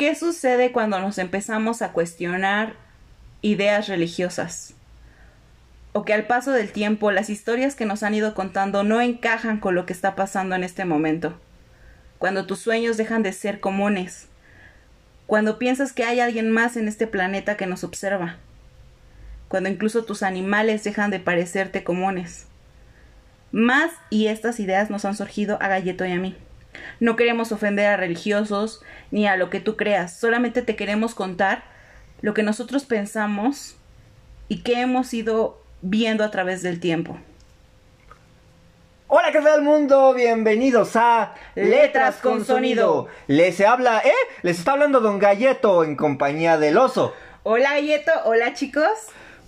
¿Qué sucede cuando nos empezamos a cuestionar ideas religiosas? O que al paso del tiempo las historias que nos han ido contando no encajan con lo que está pasando en este momento. Cuando tus sueños dejan de ser comunes. Cuando piensas que hay alguien más en este planeta que nos observa. Cuando incluso tus animales dejan de parecerte comunes. Más y estas ideas nos han surgido a Galleto y a mí. No queremos ofender a religiosos ni a lo que tú creas, solamente te queremos contar lo que nosotros pensamos y que hemos ido viendo a través del tiempo. Hola, ¿qué tal mundo? Bienvenidos a Letras con Sonido. Les habla, ¿eh? Les está hablando Don Galleto en compañía del oso. Hola Galleto, hola chicos.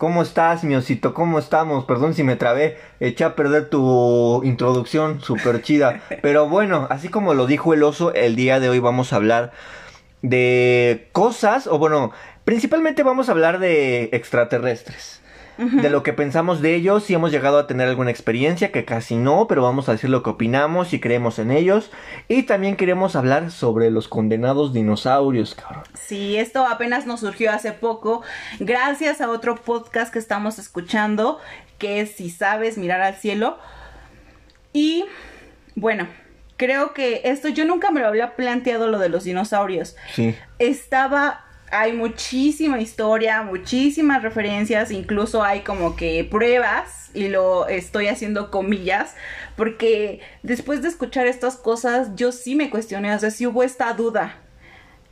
¿Cómo estás, mi osito? ¿Cómo estamos? Perdón si me trabé. Eché a perder tu introducción súper chida. Pero bueno, así como lo dijo el oso, el día de hoy vamos a hablar de cosas, o bueno, principalmente vamos a hablar de extraterrestres de lo que pensamos de ellos, si hemos llegado a tener alguna experiencia, que casi no, pero vamos a decir lo que opinamos y creemos en ellos. Y también queremos hablar sobre los condenados dinosaurios, cabrón. Sí, esto apenas nos surgió hace poco, gracias a otro podcast que estamos escuchando, que es Si sabes mirar al cielo. Y bueno, creo que esto yo nunca me lo había planteado lo de los dinosaurios. Sí. Estaba hay muchísima historia, muchísimas referencias, incluso hay como que pruebas, y lo estoy haciendo comillas, porque después de escuchar estas cosas, yo sí me cuestioné, o sea, si hubo esta duda.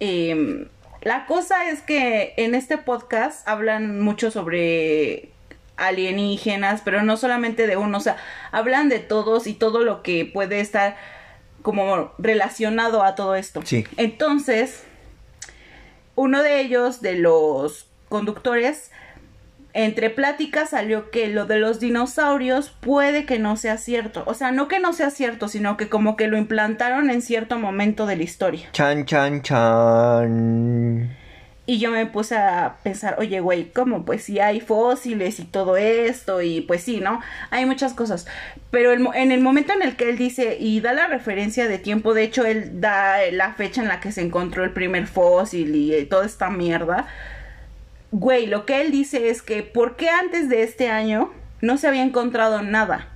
Em, la cosa es que en este podcast hablan mucho sobre alienígenas, pero no solamente de uno, o sea, hablan de todos y todo lo que puede estar como relacionado a todo esto. Sí. Entonces, uno de ellos, de los conductores, entre pláticas salió que lo de los dinosaurios puede que no sea cierto. O sea, no que no sea cierto, sino que como que lo implantaron en cierto momento de la historia. Chan, chan, chan. Y yo me puse a pensar, oye, güey, ¿cómo? Pues sí hay fósiles y todo esto, y pues sí, ¿no? Hay muchas cosas. Pero en el momento en el que él dice, y da la referencia de tiempo, de hecho, él da la fecha en la que se encontró el primer fósil y, y toda esta mierda. Güey, lo que él dice es que, ¿por qué antes de este año no se había encontrado nada?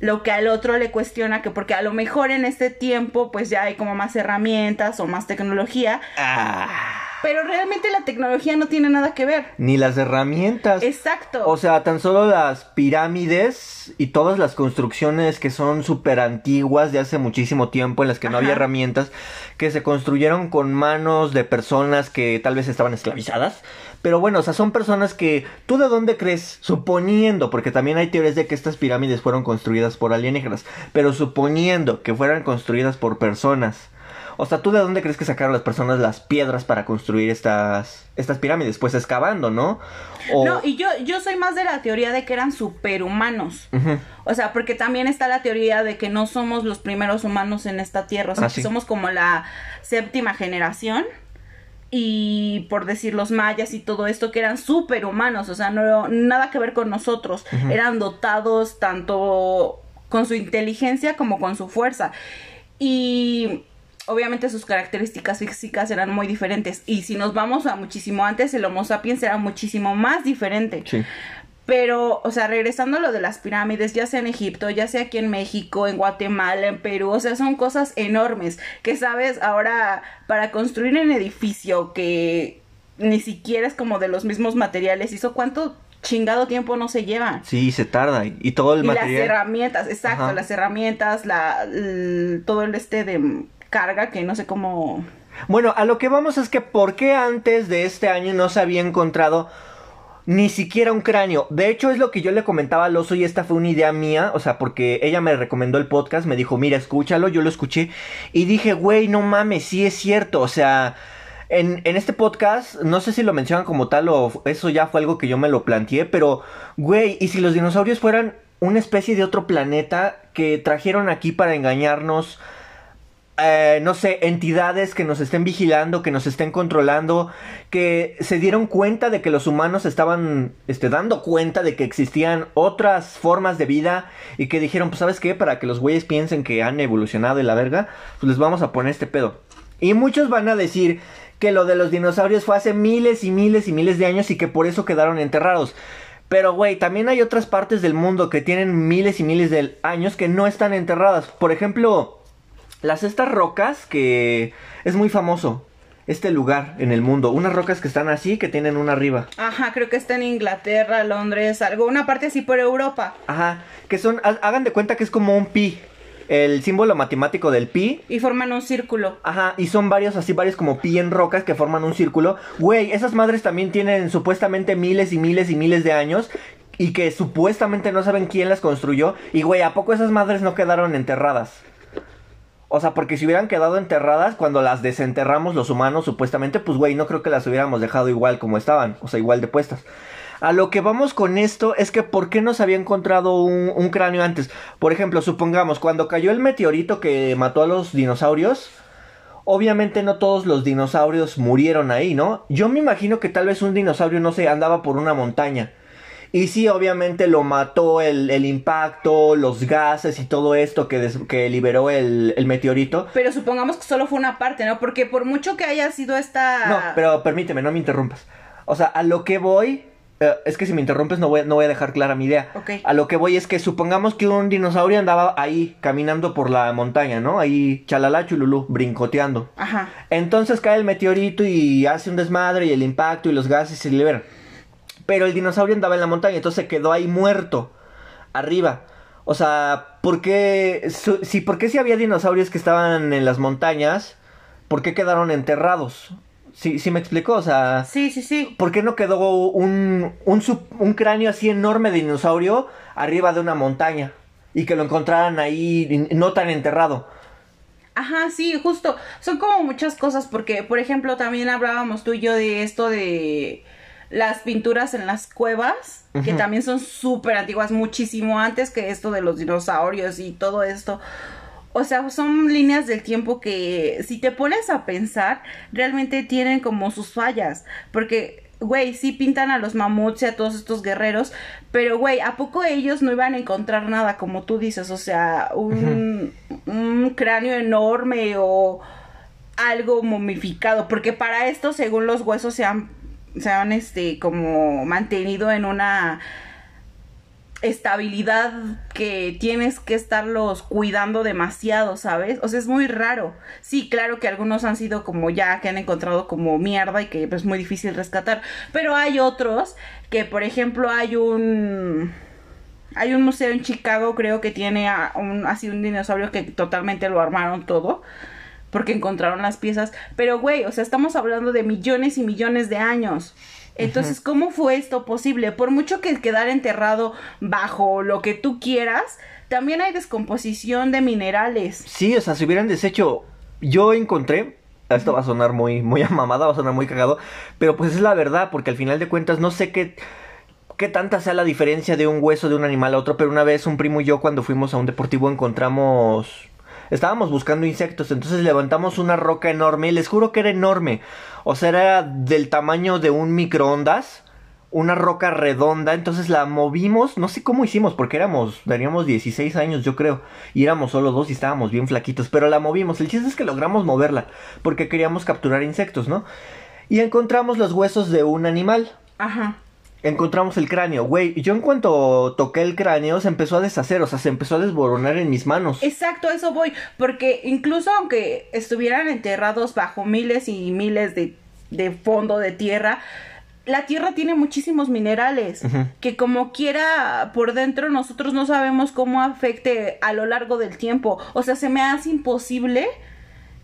lo que al otro le cuestiona que porque a lo mejor en este tiempo pues ya hay como más herramientas o más tecnología. Ah. Pero realmente la tecnología no tiene nada que ver. Ni las herramientas. Exacto. O sea, tan solo las pirámides y todas las construcciones que son súper antiguas de hace muchísimo tiempo en las que no había herramientas, que se construyeron con manos de personas que tal vez estaban esclavizadas. Pero bueno, o sea, son personas que tú de dónde crees, suponiendo, porque también hay teorías de que estas pirámides fueron construidas por alienígenas, pero suponiendo que fueran construidas por personas. O sea, ¿tú de dónde crees que sacaron las personas las piedras para construir estas, estas pirámides? Pues excavando, ¿no? O... No, y yo, yo soy más de la teoría de que eran superhumanos. O sea, porque también está la teoría de que no somos los primeros humanos en esta tierra. O sea, Ah, que sí. somos como la séptima generación. Y por decir los mayas y todo esto, que eran superhumanos. O sea, no nada que ver con nosotros. Eran dotados tanto con su inteligencia como con su fuerza. Y obviamente sus características físicas eran muy diferentes. Y si nos vamos a muchísimo antes, el Homo sapiens era muchísimo más diferente. Sí. Pero, o sea, regresando a lo de las pirámides, ya sea en Egipto, ya sea aquí en México, en Guatemala, en Perú, o sea, son cosas enormes que, sabes, ahora para construir un edificio que ni siquiera es como de los mismos materiales, ¿hizo cuánto chingado tiempo no se lleva? Sí, se tarda. Y, todo el y las material. herramientas, exacto, Ajá. las herramientas, la, todo el este de carga que no sé cómo... Bueno, a lo que vamos es que ¿por qué antes de este año no se había encontrado ni siquiera un cráneo? De hecho, es lo que yo le comentaba al oso y esta fue una idea mía, o sea, porque ella me recomendó el podcast, me dijo, mira, escúchalo, yo lo escuché y dije, güey, no mames, sí es cierto, o sea... En, en este podcast, no sé si lo mencionan como tal o eso ya fue algo que yo me lo planteé, pero, güey, ¿y si los dinosaurios fueran una especie de otro planeta que trajeron aquí para engañarnos? Eh, no sé, entidades que nos estén vigilando, que nos estén controlando, que se dieron cuenta de que los humanos estaban este, dando cuenta de que existían otras formas de vida y que dijeron, pues sabes qué, para que los güeyes piensen que han evolucionado y la verga, pues les vamos a poner este pedo. Y muchos van a decir que lo de los dinosaurios fue hace miles y miles y miles de años y que por eso quedaron enterrados. Pero, güey, también hay otras partes del mundo que tienen miles y miles de años que no están enterradas. Por ejemplo, las estas rocas que es muy famoso este lugar en el mundo. Unas rocas que están así, que tienen una arriba. Ajá, creo que está en Inglaterra, Londres, algo, una parte así por Europa. Ajá, que son, hagan de cuenta que es como un pi. El símbolo matemático del pi. Y forman un círculo. Ajá, y son varios así, varios como pi en rocas que forman un círculo. Güey, esas madres también tienen supuestamente miles y miles y miles de años. Y que supuestamente no saben quién las construyó. Y güey, ¿a poco esas madres no quedaron enterradas? O sea, porque si hubieran quedado enterradas cuando las desenterramos los humanos, supuestamente, pues güey, no creo que las hubiéramos dejado igual como estaban, o sea, igual de puestas. A lo que vamos con esto es que ¿por qué no se había encontrado un, cráneo antes? Por ejemplo, supongamos, cuando cayó el meteorito que mató a los dinosaurios, obviamente no todos los dinosaurios murieron ahí, ¿no? Yo me imagino que tal vez un dinosaurio, no sé, andaba por una montaña y sí, obviamente lo mató el, impacto, los gases y todo esto que, que liberó el, meteorito. Pero supongamos que solo fue una parte, ¿no? Porque por mucho que haya sido esta... No, pero permíteme, no me interrumpas. O sea, a lo que voy... Eh, es que si me interrumpes no voy, no voy a dejar clara mi idea. Okay. A lo que voy es que supongamos que un dinosaurio andaba ahí caminando por la montaña, ¿no? Ahí chalala chululú, brincoteando. Ajá. Entonces cae el meteorito y hace un desmadre y el impacto y los gases se liberan. Pero el dinosaurio andaba en la montaña, entonces quedó ahí muerto, arriba. O sea, ¿por qué? Si, ¿por qué si había dinosaurios que estaban en las montañas? ¿Por qué quedaron enterrados? ¿Sí, sí me explicó? O sea... Sí, sí, sí. ¿Por qué no quedó un, un, un cráneo así enorme de dinosaurio arriba de una montaña? Y que lo encontraran ahí no tan enterrado. Ajá, sí, justo. Son como muchas cosas porque, por ejemplo, también hablábamos tú y yo de esto de las pinturas en las cuevas, que también son súper antiguas, muchísimo antes que esto de los dinosaurios y todo esto. O sea, son líneas del tiempo que si te pones a pensar, realmente tienen como sus fallas. Porque, güey, sí pintan a los mamuts y a todos estos guerreros, pero, güey, ¿a poco ellos no iban a encontrar nada, como tú dices? O sea, un, un cráneo enorme o algo momificado. Porque para esto, según los huesos, se han se han este como mantenido en una estabilidad que tienes que estarlos cuidando demasiado, ¿sabes? O sea, es muy raro. Sí, claro que algunos han sido como ya que han encontrado como mierda y que pues, es muy difícil rescatar, pero hay otros que por ejemplo hay un hay un museo en Chicago, creo que tiene un, así un dinosaurio que totalmente lo armaron todo porque encontraron las piezas. Pero, güey, o sea, estamos hablando de millones y millones de años. Entonces, ¿cómo fue esto posible? Por mucho que quedara enterrado bajo lo que tú quieras, también hay descomposición de minerales. Sí, o sea, si hubieran deshecho, yo encontré, esto va a sonar muy, muy amamada, va a sonar muy cagado, pero pues es la verdad, porque al final de cuentas no sé qué, qué tanta sea la diferencia de un hueso de un animal a otro, pero una vez un primo y yo cuando fuimos a un deportivo encontramos estábamos buscando insectos, entonces levantamos una roca enorme y les juro que era enorme. O sea, era del tamaño de un microondas, una roca redonda, entonces la movimos, no sé cómo hicimos, porque éramos, teníamos 16 años yo creo, y éramos solo dos y estábamos bien flaquitos, pero la movimos. El chiste es que logramos moverla, porque queríamos capturar insectos, ¿no? Y encontramos los huesos de un animal. Ajá encontramos el cráneo, güey. Yo en cuanto toqué el cráneo se empezó a deshacer, o sea, se empezó a desboronar en mis manos. Exacto, eso voy. Porque incluso aunque estuvieran enterrados bajo miles y miles de, de fondo de tierra, la tierra tiene muchísimos minerales que como quiera por dentro nosotros no sabemos cómo afecte a lo largo del tiempo. O sea, se me hace imposible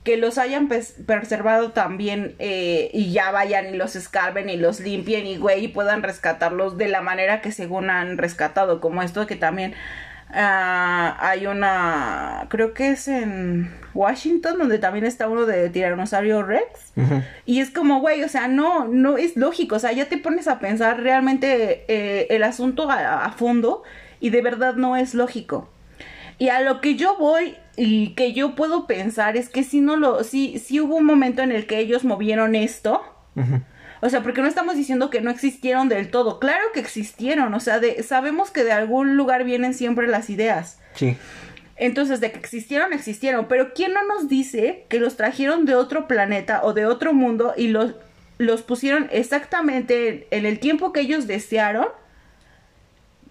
que los hayan preservado también eh, y ya vayan y los escarben y los limpien y güey y puedan rescatarlos de la manera que según han rescatado como esto que también ah, hay una creo que es en Washington donde también está uno de tiranosaurio Rex. Y es como güey o sea no no es lógico o sea ya te pones a pensar realmente eh, el asunto a fondo y de verdad no es lógico y a lo que yo voy y que yo puedo pensar es que si no lo, si, si hubo un momento en el que ellos movieron esto. O sea, porque no estamos diciendo que no existieron del todo. Claro que existieron. O sea, de, sabemos que de algún lugar vienen siempre las ideas. Sí. Entonces, de que existieron, existieron. Pero ¿quién no nos dice que los trajeron de otro planeta o de otro mundo y los, los pusieron exactamente en el tiempo que ellos desearon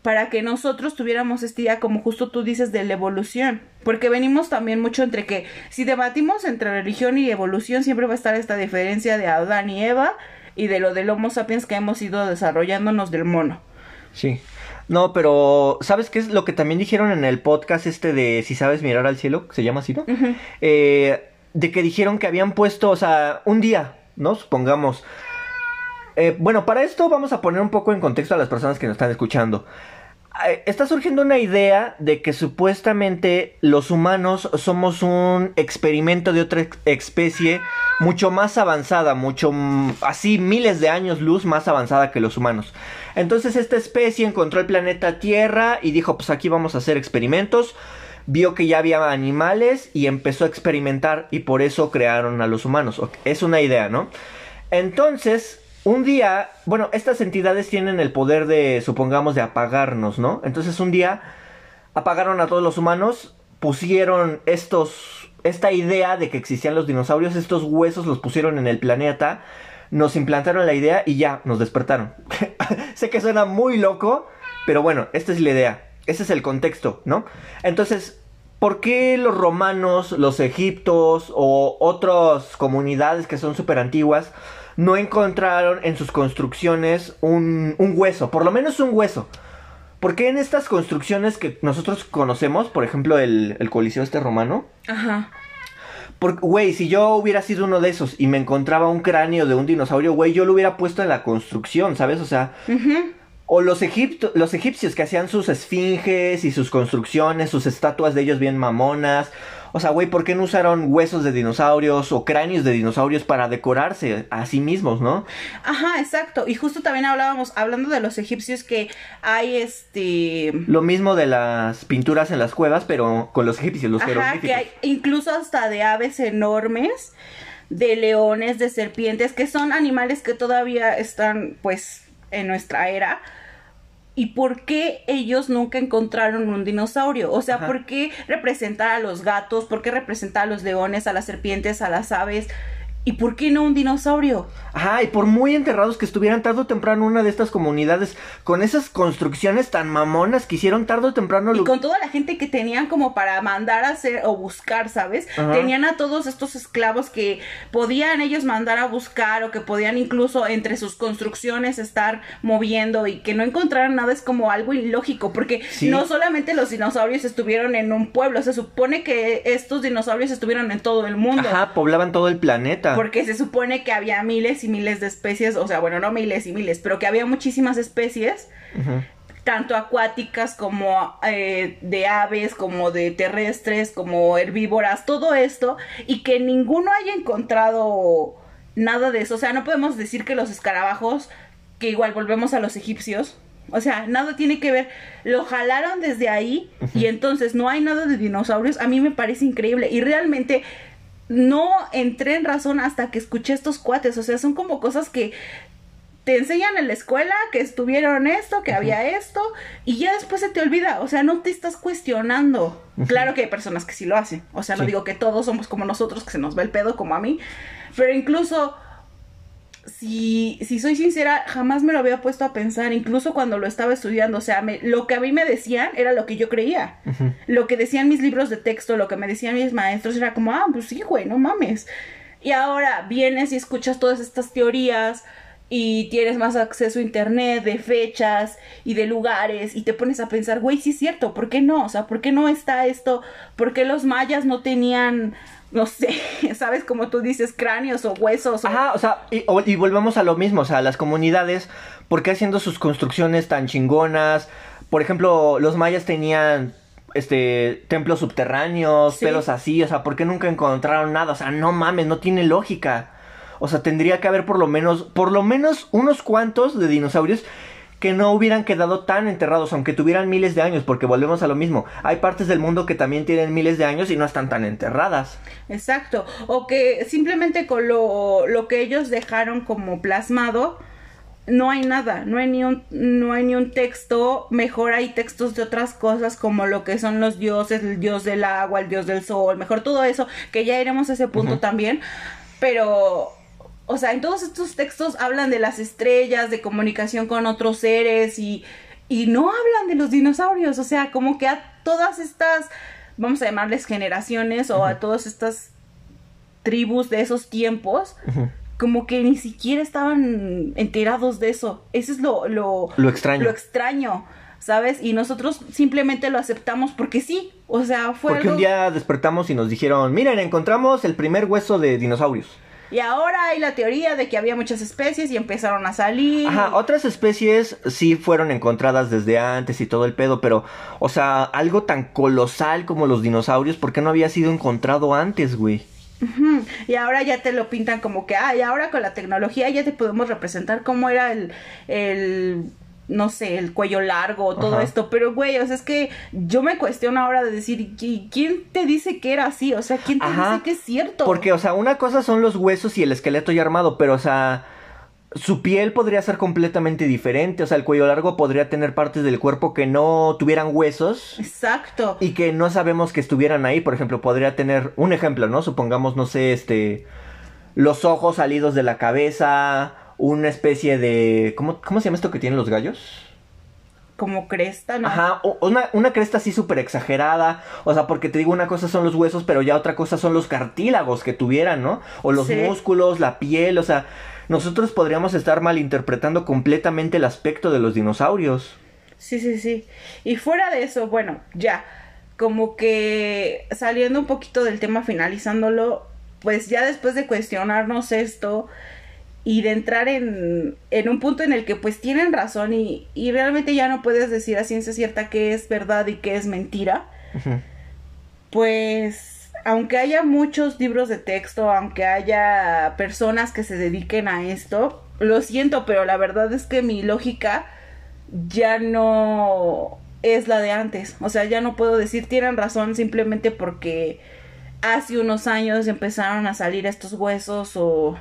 para que nosotros tuviéramos esta idea, como justo tú dices, de la evolución. Porque venimos también mucho entre que si debatimos entre religión y evolución, siempre va a estar esta diferencia de Adán y Eva y de lo del Homo sapiens que hemos ido desarrollándonos del mono. Sí. No, pero ¿sabes qué es lo que también dijeron en el podcast este de Si sabes mirar al cielo? Se llama así, ¿no? Eh, de que dijeron que habían puesto, o sea, un día, ¿no? Supongamos. Eh, bueno, para esto vamos a poner un poco en contexto a las personas que nos están escuchando. Eh, está surgiendo una idea de que supuestamente los humanos somos un experimento de otra especie mucho más avanzada, mucho así miles de años luz más avanzada que los humanos. Entonces esta especie encontró el planeta Tierra y dijo, pues aquí vamos a hacer experimentos. Vio que ya había animales y empezó a experimentar y por eso crearon a los humanos. Es una idea, ¿no? Entonces, un día, bueno, estas entidades tienen el poder de, supongamos, de apagarnos, ¿no? Entonces un día apagaron a todos los humanos, pusieron estos, esta idea de que existían los dinosaurios, estos huesos los pusieron en el planeta, nos implantaron la idea y ya, nos despertaron. sé que suena muy loco, pero bueno, esta es la idea, ese es el contexto, ¿no? Entonces, ¿por qué los romanos, los egiptos o otras comunidades que son súper antiguas, no encontraron en sus construcciones un, hueso, por lo menos un hueso. Porque en estas construcciones que nosotros conocemos, por ejemplo, el, el Coliseo este romano. Ajá. Porque, güey, si yo hubiera sido uno de esos y me encontraba un cráneo de un dinosaurio, güey, yo lo hubiera puesto en la construcción, ¿sabes? O sea. O los, los egipcios que hacían sus esfinges y sus construcciones, sus estatuas de ellos bien mamonas. O sea, güey, ¿por qué no usaron huesos de dinosaurios o cráneos de dinosaurios para decorarse a sí mismos, no? Ajá, exacto. Y justo también hablábamos, hablando de los egipcios, que hay este... Lo mismo de las pinturas en las cuevas, pero con los egipcios, los Ajá, que hay incluso hasta de aves enormes, de leones, de serpientes, que son animales que todavía están, pues, en nuestra era ¿Y por qué ellos nunca encontraron un dinosaurio? O sea, ¿por qué representar a los gatos? ¿Por qué representar a los leones, a las serpientes, a las aves? ¿Y por qué no un dinosaurio? Ajá, y por muy enterrados que estuvieran tarde o temprano una de estas comunidades, con esas construcciones tan mamonas que hicieron tarde o temprano. Y con toda la gente que tenían como para mandar a hacer o buscar, ¿sabes? Tenían a todos estos esclavos que podían ellos mandar a buscar o que podían incluso entre sus construcciones estar moviendo y que no encontraran nada es como algo ilógico, porque no solamente los dinosaurios estuvieron en un pueblo, se supone que estos dinosaurios estuvieron en todo el mundo. Ajá, poblaban todo el planeta. Porque se supone que había miles y miles de especies, o sea, bueno, no miles y miles, pero que había muchísimas especies, tanto acuáticas como eh, de aves, como de terrestres, como herbívoras, todo esto, y que ninguno haya encontrado nada de eso. O sea, no podemos decir que los escarabajos, que igual volvemos a los egipcios, o sea, nada tiene que ver. Lo jalaron desde ahí y entonces no hay nada de dinosaurios. A mí me parece increíble. Y realmente no entré en razón hasta que escuché estos cuates. O sea, son como cosas que te enseñan en la escuela que estuvieron esto, que había esto, y ya después se te olvida. O sea, no te estás cuestionando. Claro que hay personas que sí lo hacen. O sea, no digo que todos somos como nosotros, que se nos ve el pedo como a mí. Pero incluso si, si soy sincera, jamás me lo había puesto a pensar, incluso cuando lo estaba estudiando. O sea, lo que a mí me decían era lo que yo creía. Lo que decían mis libros de texto, lo que me decían mis maestros, era como, ah, pues sí, güey, no mames. Y ahora vienes y escuchas todas estas teorías y tienes más acceso a internet de fechas y de lugares y te pones a pensar, güey, sí es cierto, ¿por qué no? O sea, ¿por qué no está esto? ¿Por qué los mayas no tenían no sé, ¿sabes? Como tú dices, cráneos o huesos. Ajá, o sea, y, y, volvemos a lo mismo, o sea, las comunidades, ¿por qué haciendo sus construcciones tan chingonas? Por ejemplo, los mayas tenían este templos subterráneos, pelos así, o sea, ¿por qué nunca encontraron nada? O sea, no mames, no tiene lógica. O sea, tendría que haber por lo menos, por lo menos unos cuantos de dinosaurios que no hubieran quedado tan enterrados, aunque tuvieran miles de años, porque volvemos a lo mismo. Hay partes del mundo que también tienen miles de años y no están tan enterradas. Exacto. O que simplemente con lo, lo que ellos dejaron como plasmado, no hay nada, no hay ni un, no hay ni un texto, mejor hay textos de otras cosas como lo que son los dioses, el dios del agua, el dios del sol, mejor todo eso, que ya iremos a ese punto también, pero, o sea, en todos estos textos hablan de las estrellas, de comunicación con otros seres y, y no hablan de los dinosaurios, o sea, como que a todas estas, vamos a llamarles generaciones o a todas estas tribus de esos tiempos, como que ni siquiera estaban enterados de eso. Eso es lo, lo, Lo extraño. Lo extraño, ¿sabes? Y nosotros simplemente lo aceptamos porque sí. O sea, fue Porque algo... un día despertamos y nos dijeron, miren, encontramos el primer hueso de dinosaurios. Y ahora hay la teoría de que había muchas especies y empezaron a salir. Ajá, otras especies sí fueron encontradas desde antes y todo el pedo, pero, o sea, algo tan colosal como los dinosaurios, ¿por qué no había sido encontrado antes, güey? Y ahora ya te lo pintan como que, ay, ahora con la tecnología ya te podemos representar cómo era el, el no sé, el cuello largo, todo Ajá. esto. Pero, güey, o sea, es que yo me cuestiono ahora de decir, ¿qui- ¿quién te dice que era así? O sea, ¿quién te Ajá, dice que es cierto? Porque, o sea, una cosa son los huesos y el esqueleto ya armado, pero, o sea, su piel podría ser completamente diferente. O sea, el cuello largo podría tener partes del cuerpo que no tuvieran huesos Exacto. y que no sabemos que estuvieran ahí. Por ejemplo, podría tener un ejemplo, ¿no? Supongamos, no sé, este, los ojos salidos de la cabeza, una especie de... ¿Cómo, cómo se llama esto que tienen los gallos? Como cresta, ¿no? Ajá, o- una, una cresta así súper exagerada. O sea, porque te digo, una cosa son los huesos, pero ya otra cosa son los cartílagos que tuvieran, ¿no? O los Sí. músculos, la piel, o sea, nosotros podríamos estar malinterpretando completamente el aspecto de los dinosaurios. Sí, sí, sí. Y fuera de eso, bueno, ya, como que saliendo un poquito del tema, finalizándolo, pues ya después de cuestionarnos esto y de entrar en, en un punto en el que pues tienen razón y, y realmente ya no puedes decir a ciencia cierta qué es verdad y qué es mentira, pues aunque haya muchos libros de texto, aunque haya personas que se dediquen a esto, lo siento, pero la verdad es que mi lógica ya no es la de antes. O sea, ya no puedo decir tienen razón simplemente porque hace unos años empezaron a salir estos huesos o...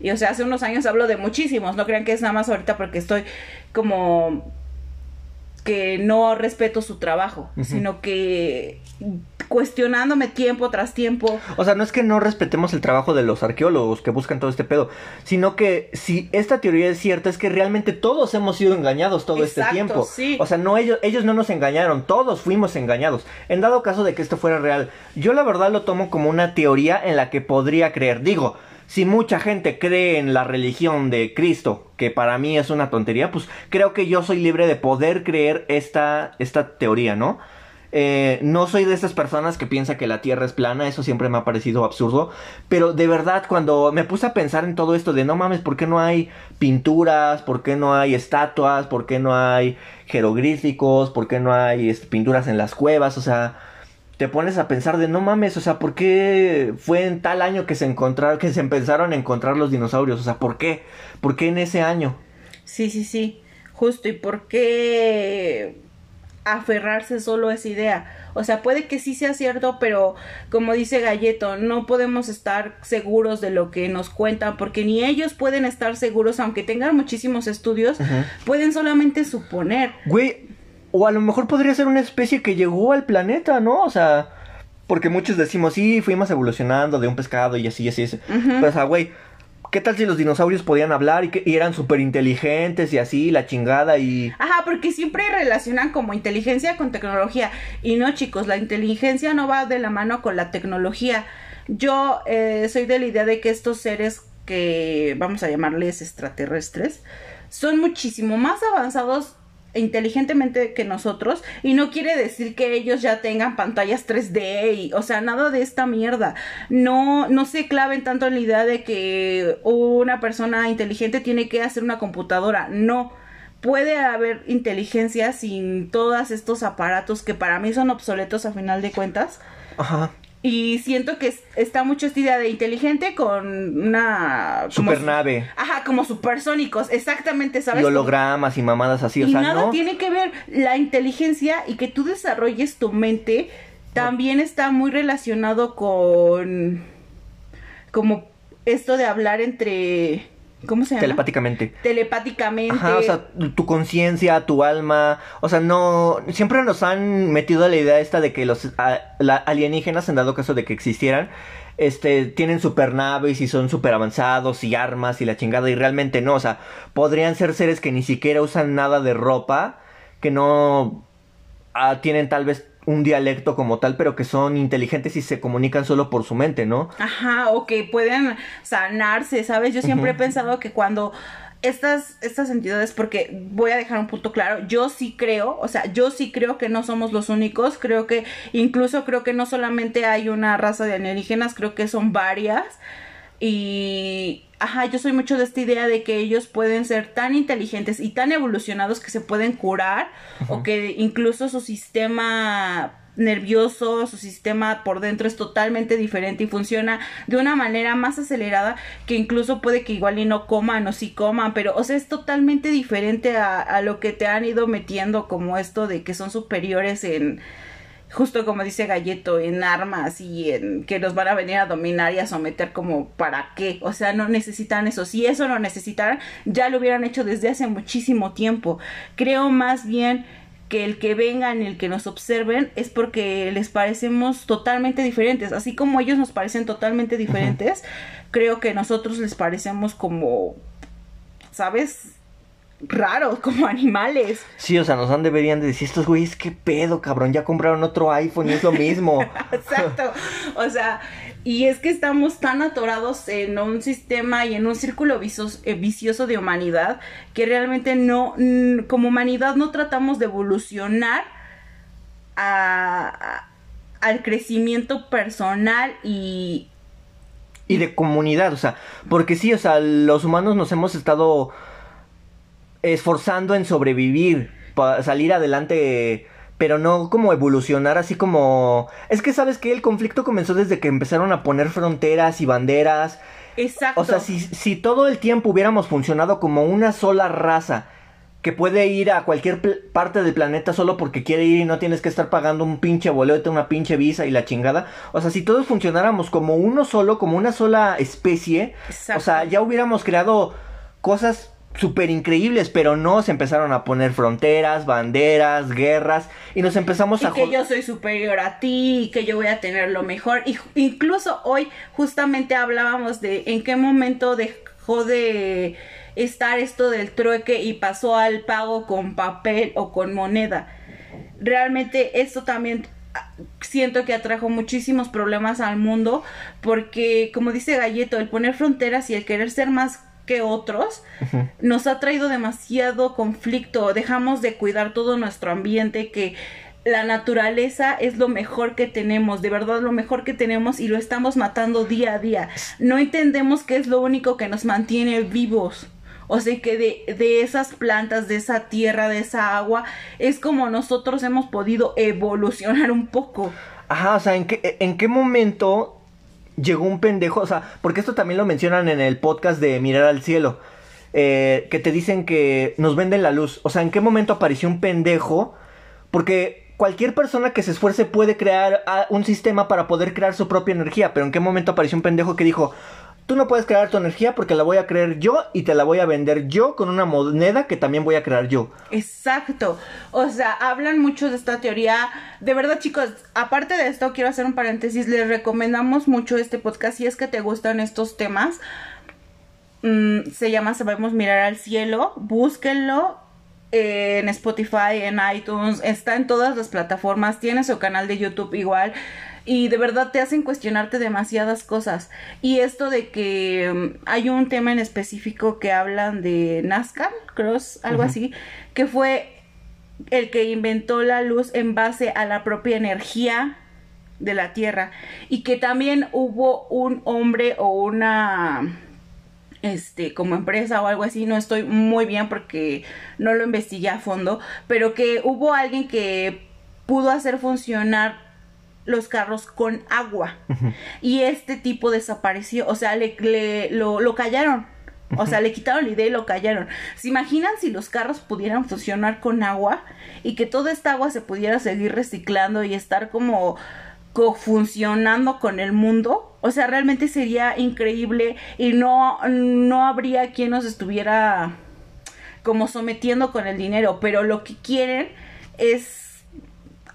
Y o sea, hace unos años hablo de muchísimos, no crean que es nada más ahorita porque estoy como que no respeto su trabajo, sino que cuestionándome tiempo tras tiempo. O sea, no es que no respetemos el trabajo de los arqueólogos que buscan todo este pedo, sino que si esta teoría es cierta, es que realmente todos hemos sido engañados todo este tiempo. sí. O sea, no ellos, ellos no nos engañaron, todos fuimos engañados. En dado caso de que esto fuera real, yo la verdad lo tomo como una teoría en la que podría creer. Digo, si mucha gente cree en la religión de Cristo, que para mí es una tontería, pues creo que yo soy libre de poder creer esta, esta teoría, ¿no? Eh, no soy de esas personas que piensa que la Tierra es plana, eso siempre me ha parecido absurdo, pero de verdad cuando me puse a pensar en todo esto de no mames, ¿por qué no hay pinturas? ¿Por qué no hay estatuas? ¿Por qué no hay jeroglíficos? ¿Por qué no hay este, pinturas en las cuevas? O sea, te pones a pensar de no mames, o sea, ¿por qué fue en tal año que se encontraron, que se empezaron a encontrar los dinosaurios? O sea, ¿por qué? ¿Por qué en ese año? Sí, sí, sí, justo. ¿Y por qué aferrarse solo a esa idea? O sea, puede que sí sea cierto, pero como dice Galleto, no podemos estar seguros de lo que nos cuentan, porque ni ellos pueden estar seguros, aunque tengan muchísimos estudios, pueden solamente suponer. Güey, o a lo mejor podría ser una especie que llegó al planeta, ¿no? O sea, porque muchos decimos, sí, fuimos evolucionando de un pescado y así, así, así. Ujú. Pero, o sea, güey, ¿qué tal si los dinosaurios podían hablar y, que, y eran súper inteligentes y así, la chingada y... Ajá, porque siempre relacionan como inteligencia con tecnología. Y no, chicos, la inteligencia no va de la mano con la tecnología. Yo eh, soy de la idea de que estos seres que vamos a llamarles extraterrestres son muchísimo más avanzados inteligentemente que nosotros y no quiere decir que ellos ya tengan pantallas 3D y o sea nada de esta mierda. No no se claven tanto en la idea de que una persona inteligente tiene que hacer una computadora. No. Puede haber inteligencia sin todos estos aparatos que para mí son obsoletos a final de cuentas. Ajá. Y siento que es- está mucho esta idea de inteligente con una como- Supernave. ajá como supersónicos exactamente sabes Y hologramas y mamadas así, o y sea, nada no... tiene que ver la inteligencia y que tú desarrolles tu mente también está muy relacionado con como esto de hablar entre ¿Cómo se llama? Telepáticamente. Telepáticamente. Ajá, o sea, tu conciencia, tu alma, o sea, no, siempre nos han metido la idea esta de que los alienígenas, en dado caso de que existieran, este, tienen supernaves y son super avanzados y armas y la chingada y realmente no, o sea, podrían ser seres que ni siquiera usan nada de ropa, que no ah, tienen tal vez un dialecto como tal, pero que son inteligentes y se comunican solo por su mente, ¿no? Ajá, o que pueden sanarse, ¿sabes? Yo siempre he pensado que cuando estas, estas entidades, porque voy a dejar un punto claro, yo sí creo, o sea, yo sí creo que no somos los únicos, creo que incluso creo que no solamente hay una raza de alienígenas, creo que son varias. Y, ajá, yo soy mucho de esta idea de que ellos pueden ser tan inteligentes y tan evolucionados que se pueden curar o que incluso su sistema nervioso, su sistema por dentro es totalmente diferente y funciona de una manera más acelerada que incluso puede que igual y no coman o sí coman, pero o sea, es totalmente diferente a, a lo que te han ido metiendo como esto de que son superiores en justo como dice Galleto, en armas y en que nos van a venir a dominar y a someter como para qué. O sea, no necesitan eso. Si eso lo necesitaran, ya lo hubieran hecho desde hace muchísimo tiempo. Creo más bien que el que vengan y el que nos observen es porque les parecemos totalmente diferentes. Así como ellos nos parecen totalmente diferentes, creo que nosotros les parecemos como, ¿sabes? Raros, como animales. Sí, o sea, nos han deberían de decir estos güeyes, qué pedo, cabrón, ya compraron otro iPhone y es lo mismo. Exacto. O sea, y es que estamos tan atorados en un sistema y en un círculo eh, vicioso, de humanidad que realmente no, como humanidad no tratamos de evolucionar al crecimiento personal y... Y de comunidad, o sea, porque sí, o sea, los humanos nos hemos estado esforzando en sobrevivir, para salir adelante, pero no como evolucionar así como... Es que sabes que el conflicto comenzó desde que empezaron a poner fronteras y banderas. Exacto. O sea, si, si todo el tiempo hubiéramos funcionado como una sola raza, que puede ir a cualquier parte del planeta solo porque quiere ir y no tienes que estar pagando un pinche boleto, una pinche visa y la chingada. O sea, si todos funcionáramos como uno solo, como una sola especie, o sea, ya hubiéramos creado cosas súper increíbles, pero no se empezaron a poner fronteras, banderas, guerras y nos empezamos y a... que yo soy superior a ti y que yo voy a tener lo mejor. Y incluso hoy justamente hablábamos de en qué momento dejó de estar esto del trueque y pasó al pago con papel o con moneda. Realmente esto también ah, siento que atrajo muchísimos problemas al mundo porque como dice Galleto, el poner fronteras y el querer ser más que otros, nos ha traído demasiado conflicto, dejamos de cuidar todo nuestro ambiente, que la naturaleza es lo mejor que tenemos, de verdad lo mejor que tenemos y lo estamos matando día a día. No entendemos que es lo único que nos mantiene vivos. O sea que de, de, esas plantas, de esa tierra, de esa agua, es como nosotros hemos podido evolucionar un poco. Ajá, o sea, ¿en qué, en qué momento llegó un pendejo, o sea, porque esto también lo mencionan en el podcast de Mirar al Cielo, eh, que te dicen que nos venden la luz, o sea, ¿en qué momento apareció un pendejo? Porque cualquier persona que se esfuerce puede crear ah, un sistema para poder crear su propia energía, pero ¿en qué momento apareció un pendejo que dijo, tú no puedes crear tu energía porque la voy a crear yo y te la voy a vender yo con una moneda que también voy a crear yo. Exacto. O sea, hablan mucho de esta teoría. De verdad, chicos, aparte de esto, quiero hacer un paréntesis. Les recomendamos mucho este podcast si es que te gustan estos temas. Mm, se llama Sabemos Mirar al Cielo. Búsquenlo en Spotify, en iTunes, está en todas las plataformas, tiene su canal de YouTube igual y de verdad te hacen cuestionarte demasiadas cosas. Y esto de que mm, hay un tema en específico que hablan de Nazca, Cross, algo así, que fue el que inventó la luz en base a la propia energía de la Tierra y que también hubo un hombre o una este como empresa o algo así, no estoy muy bien porque no lo investigué a fondo, pero que hubo alguien que pudo hacer funcionar los carros con agua. Y este tipo desapareció, o sea, le, le lo, lo callaron. O sea, le quitaron la idea y lo callaron. ¿Se imaginan si los carros pudieran funcionar con agua y que toda esta agua se pudiera seguir reciclando y estar como funcionando con el mundo, o sea, realmente sería increíble y no, no habría quien nos estuviera como sometiendo con el dinero, pero lo que quieren es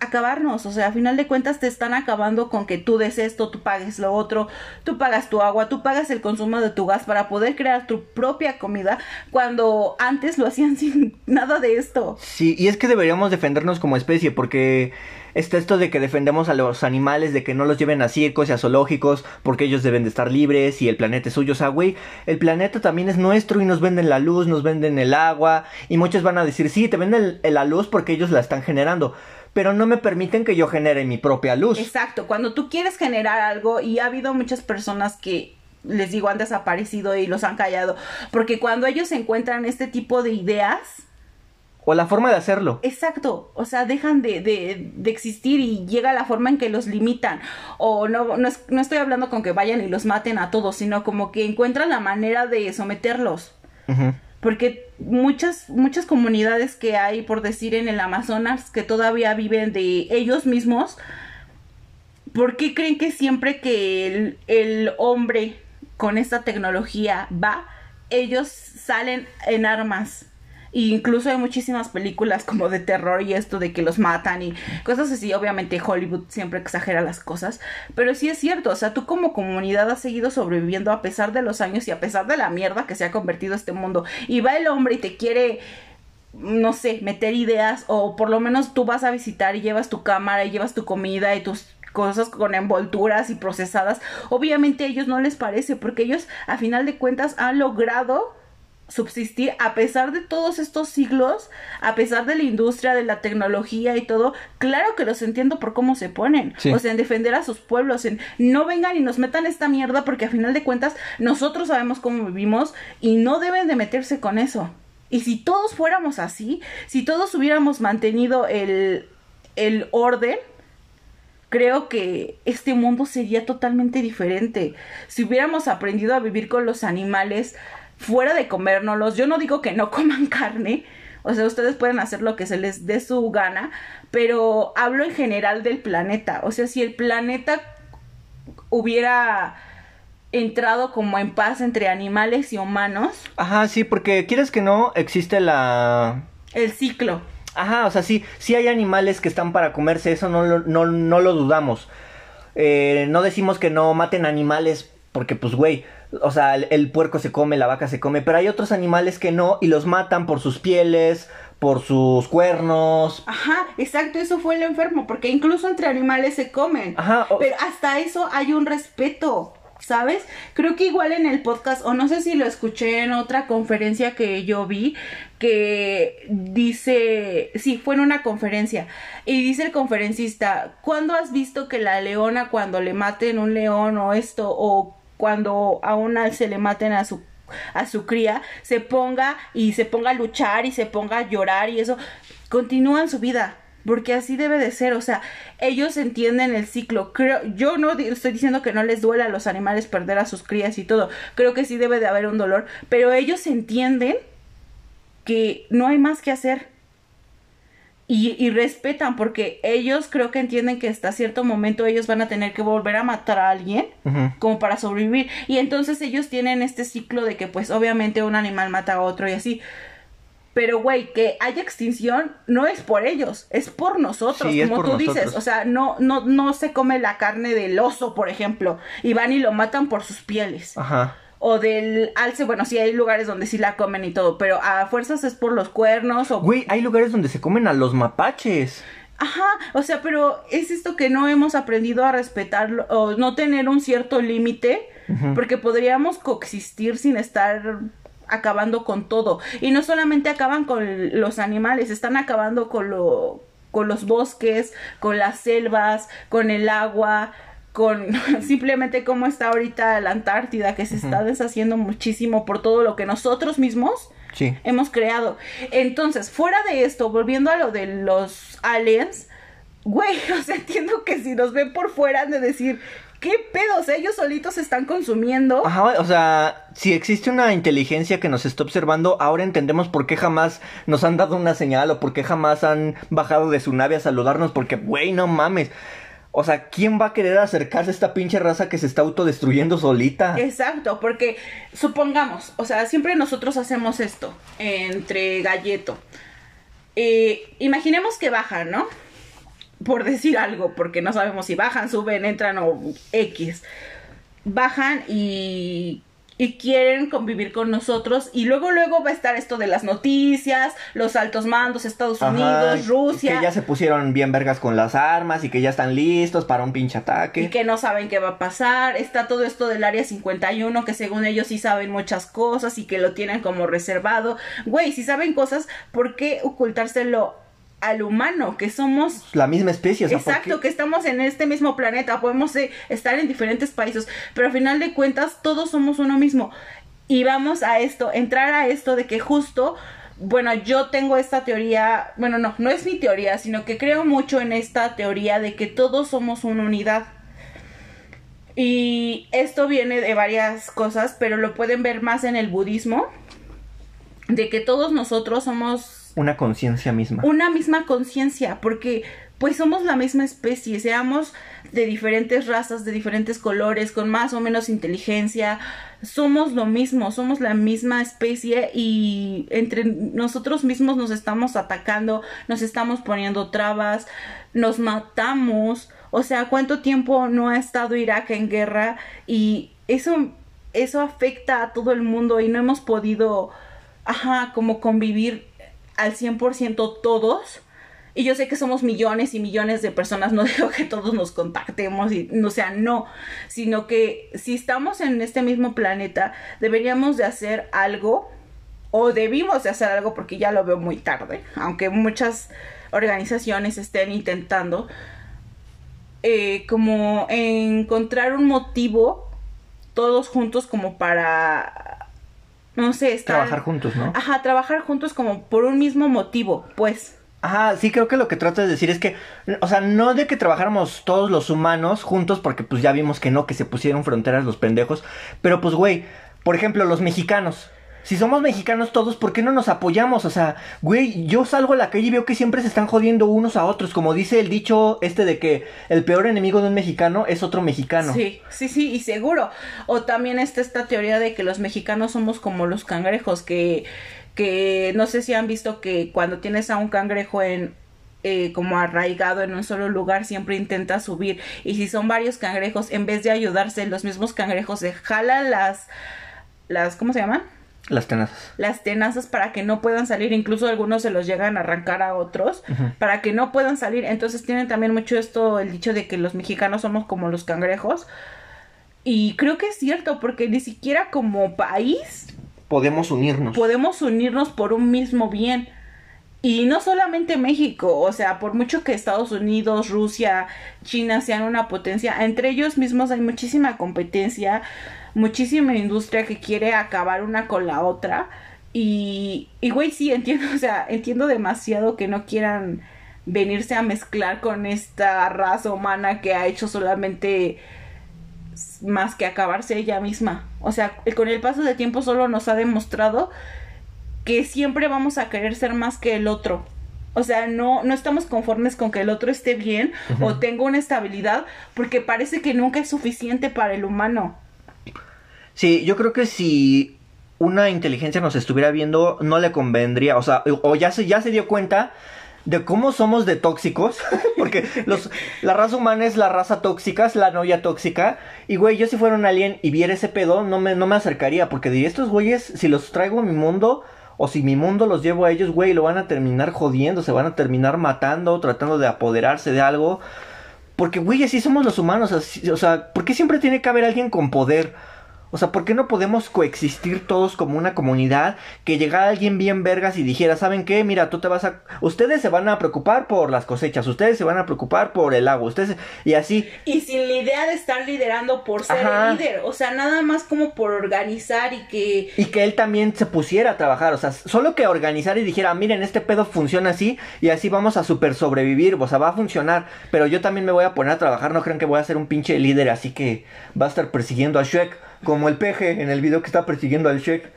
acabarnos, o sea, a final de cuentas te están acabando con que tú des esto, tú pagues lo otro, tú pagas tu agua, tú pagas el consumo de tu gas para poder crear tu propia comida, cuando antes lo hacían sin nada de esto. Sí, y es que deberíamos defendernos como especie, porque está esto de que defendemos a los animales, de que no los lleven a circos y a zoológicos, porque ellos deben de estar libres y el planeta es suyo. O sea, güey, el planeta también es nuestro y nos venden la luz, nos venden el agua, y muchos van a decir, sí, te venden la luz porque ellos la están generando pero no me permiten que yo genere mi propia luz. Exacto, cuando tú quieres generar algo y ha habido muchas personas que les digo han desaparecido y los han callado, porque cuando ellos encuentran este tipo de ideas, o la forma de hacerlo. Exacto, o sea, dejan de, de, de, existir y llega la forma en que los limitan. O no, no, no, estoy hablando con que vayan y los maten a todos, sino como que encuentran la manera de someterlos. Porque muchas, muchas comunidades que hay, por decir, en el Amazonas, que todavía viven de ellos mismos, ¿por qué creen que siempre que el, el hombre con esta tecnología va, ellos salen en armas? Incluso hay muchísimas películas como de terror y esto de que los matan y cosas así. Obviamente Hollywood siempre exagera las cosas, pero sí es cierto. O sea, tú como comunidad has seguido sobreviviendo a pesar de los años y a pesar de la mierda que se ha convertido este mundo. Y va el hombre y te quiere no sé, meter ideas o por lo menos tú vas a visitar y llevas tu cámara y llevas tu comida y tus cosas con envolturas y procesadas. Obviamente a ellos no les parece porque ellos a final de cuentas han logrado subsistir a pesar de todos estos siglos, a pesar de la industria, de la tecnología y todo, claro que los entiendo por cómo se ponen, o sea, en defender a sus pueblos, en no vengan y nos metan esta mierda porque a final de cuentas nosotros sabemos cómo vivimos y no deben de meterse con eso. Y si todos fuéramos así, si todos hubiéramos mantenido el, el orden, creo que este mundo sería totalmente diferente. Si hubiéramos aprendido a vivir con los animales, fuera de comérnoslos. Yo no digo que no coman carne, o sea, ustedes pueden hacer lo que se les dé su gana, pero hablo en general del planeta. O sea, si el planeta hubiera entrado como en paz entre animales y humanos. Ajá, sí, porque quieres que no, existe la... El ciclo. Ajá, o sea, sí, sí hay animales que están para comerse, eso no, no, no lo dudamos. Eh, no decimos que no maten animales porque, pues, güey, o sea, el, puerco se come, la vaca se come, pero hay otros animales que no y los matan por sus pieles, por sus cuernos. Ajá, exacto, eso fue el enfermo, porque incluso entre animales se comen. Ajá. Pero hasta eso hay un respeto. ¿Sabes? Creo que igual en el podcast, o no sé si lo escuché en otra conferencia que yo vi, que dice, sí, fue en una conferencia, y dice el conferencista, ¿cuándo has visto que la leona cuando le maten un león o esto, o cuando a una se le maten a su a su cría, se ponga y se ponga a luchar y se ponga a llorar y eso, continúan su vida, porque así debe de ser, o sea, ellos entienden el ciclo. Creo, yo no estoy diciendo que no les duela a los animales perder a sus crías y todo. Creo que sí debe de haber un dolor, pero ellos entienden que no hay más que hacer y, respetan porque ellos creo que entienden que hasta cierto momento ellos van a tener que volver a matar a alguien como para sobrevivir. Y entonces ellos tienen este ciclo de que pues obviamente un animal mata a otro y así. Pero güey que haya extinción no es por ellos es por nosotros como tú dices. o sea no no no se come la carne del oso por ejemplo y van y lo matan por sus pieles. Ajá o del alce, bueno, sí hay lugares donde sí la comen y todo, pero a fuerzas es por los cuernos o... Güey, hay lugares donde se comen a los mapaches. Ajá, o sea, pero es esto que no hemos aprendido a respetar o no tener un cierto límite, porque podríamos coexistir sin estar acabando con todo. Y no solamente acaban con los animales, están acabando con lo con los bosques, con las selvas, con el agua, con simplemente cómo está ahorita la Antártida, que se está deshaciendo muchísimo por todo lo que nosotros mismos hemos creado. Entonces, fuera de esto, volviendo a lo de los aliens, güey, o sea, entiendo que si nos ven por fuera han de decir, ¿qué pedos? Ellos solitos se están consumiendo. Ajá, o sea, si existe una inteligencia que nos está observando, ahora entendemos por qué jamás nos han dado una señal o por qué jamás han bajado de su nave a saludarnos, porque, güey, no mames. O sea, ¿quién va a querer acercarse a esta pinche raza que se está autodestruyendo solita? Exacto, porque supongamos, o sea, siempre nosotros hacemos esto entre galleto. Eh, imaginemos que bajan, ¿no? Por decir algo, porque no sabemos si bajan, suben, entran o X. Bajan y y quieren convivir con nosotros y luego luego va a estar esto de las noticias, los altos mandos, Estados Unidos, Rusia. Que ya se pusieron bien vergas con las armas y que ya están listos para un pinche ataque. Y que no saben qué va a pasar. Está todo esto del área 51 que según ellos sí saben muchas cosas y que lo tienen como reservado. Güey, si saben cosas, ¿por qué ocultárselo al humano, que somos la misma especie. exacto, que estamos en este mismo planeta, podemos eh, estar en diferentes países, pero al final de cuentas todos somos uno mismo. Y vamos a esto, entrar a esto de que justo, bueno, yo tengo esta teoría, bueno, no, no es mi teoría, sino que creo mucho en esta teoría de que todos somos una unidad. Y esto viene de varias cosas, pero lo pueden ver más en el budismo, de que todos nosotros somos una conciencia misma. Una misma conciencia, porque pues somos la misma especie, seamos de diferentes razas, de diferentes colores, con más o menos inteligencia, somos lo mismo, somos la misma especie y entre nosotros mismos nos estamos atacando, nos estamos poniendo trabas, nos matamos, o sea, ¿cuánto tiempo no ha estado Irak en guerra? Y eso, eso afecta a todo el mundo y no hemos podido, ajá, como convivir al 100% todos. Y yo sé que somos millones y millones de personas, no digo que todos nos contactemos y no sea no, sino que si estamos en este mismo planeta, deberíamos de hacer algo o debimos de hacer algo porque ya lo veo muy tarde, aunque muchas organizaciones estén intentando eh, como encontrar un motivo todos juntos como para no sé, estar... Trabajar juntos, ¿no? Ajá, trabajar juntos como por un mismo motivo, pues. Ajá, sí, creo que lo que trato de decir es que, o sea, no de que trabajáramos todos los humanos juntos, porque pues ya vimos que no, que se pusieron fronteras los pendejos, pero pues, güey, por ejemplo, los mexicanos si somos mexicanos todos, ¿por qué no nos apoyamos? O sea, güey, yo salgo a la calle y veo que siempre se están jodiendo unos a otros, como dice el dicho este de que el peor enemigo de un mexicano es otro mexicano. Sí, sí, sí, y seguro. O también está esta teoría de que los mexicanos somos como los cangrejos, que, que no sé si han visto que cuando tienes a un cangrejo en eh, como arraigado en un solo lugar, siempre intenta subir. Y si son varios cangrejos, en vez de ayudarse, los mismos cangrejos se jalan las, las, ¿cómo se llaman? Las tenazas. Las tenazas para que no puedan salir, incluso algunos se los llegan a arrancar a otros, para que no puedan salir. Entonces tienen también mucho esto, el dicho de que los mexicanos somos como los cangrejos. Y creo que es cierto, porque ni siquiera como país podemos unirnos. Podemos unirnos por un mismo bien. Y no solamente México, o sea, por mucho que Estados Unidos, Rusia, China sean una potencia, entre ellos mismos hay muchísima competencia muchísima industria que quiere acabar una con la otra. Y, y güey, sí, entiendo, o sea, entiendo demasiado que no quieran venirse a mezclar con esta raza humana que ha hecho solamente más que acabarse ella misma. O sea, con el paso de tiempo solo nos ha demostrado que siempre vamos a querer ser más que el otro. O sea, no, no estamos conformes con que el otro esté bien o tenga una estabilidad porque parece que nunca es suficiente para el humano. Sí, yo creo que si una inteligencia nos estuviera viendo, no le convendría, o sea, o ya se, ya se dio cuenta de cómo somos de tóxicos, porque los, la raza humana es la raza tóxica, es la novia tóxica, y güey, yo si fuera un alien y viera ese pedo, no me, no me acercaría, porque diría, estos güeyes, si los traigo a mi mundo, o si mi mundo los llevo a ellos, güey, lo van a terminar jodiendo, se van a terminar matando, tratando de apoderarse de algo, porque güey, así somos los humanos, o sea, ¿por qué siempre tiene que haber alguien con poder? O sea, ¿por qué no podemos coexistir todos como una comunidad? Que llegara alguien bien vergas y dijera, ¿saben qué? Mira, tú te vas a... Ustedes se van a preocupar por las cosechas, ustedes se van a preocupar por el agua, ustedes... Y así... Y sin la idea de estar liderando por ser líder, o sea, nada más como por organizar y que... Y que él también se pusiera a trabajar, o sea, solo que organizar y dijera, miren, este pedo funciona así y así vamos a super sobrevivir, o sea, va a funcionar, pero yo también me voy a poner a trabajar, no crean que voy a ser un pinche líder así que va a estar persiguiendo a Shrek como el peje en el video que está persiguiendo al Sheik.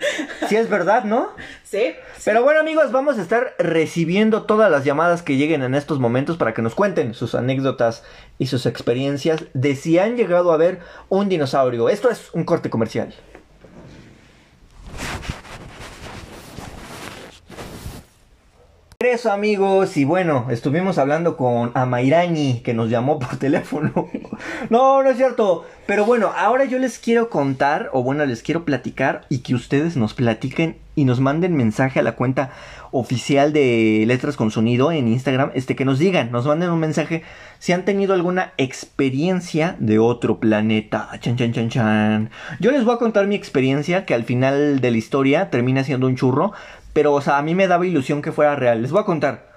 Sí es verdad, ¿no? Sí. Pero bueno amigos, vamos a estar recibiendo todas las llamadas que lleguen en estos momentos para que nos cuenten sus anécdotas y sus experiencias de si han llegado a ver un dinosaurio. Esto es un corte comercial. Eso amigos, y bueno, estuvimos hablando con Amairani que nos llamó por teléfono. no, no es cierto. Pero bueno, ahora yo les quiero contar, o bueno, les quiero platicar y que ustedes nos platiquen y nos manden mensaje a la cuenta oficial de Letras con Sonido en Instagram, este que nos digan, nos manden un mensaje si han tenido alguna experiencia de otro planeta. Chan chan chan chan. Yo les voy a contar mi experiencia que al final de la historia termina siendo un churro, pero, o sea, a mí me daba ilusión que fuera real. Les voy a contar.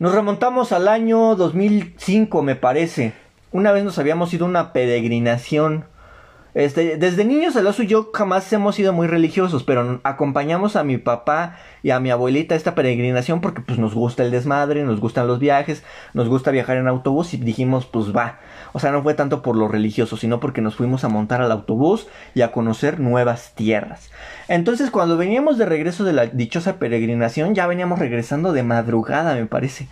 Nos remontamos al año 2005, me parece. Una vez nos habíamos ido a una peregrinación. Este, desde niños el oso y yo jamás hemos sido muy religiosos, pero acompañamos a mi papá y a mi abuelita a esta peregrinación porque pues nos gusta el desmadre, nos gustan los viajes, nos gusta viajar en autobús y dijimos pues va. O sea, no fue tanto por lo religioso, sino porque nos fuimos a montar al autobús y a conocer nuevas tierras. Entonces, cuando veníamos de regreso de la dichosa peregrinación, ya veníamos regresando de madrugada, me parece.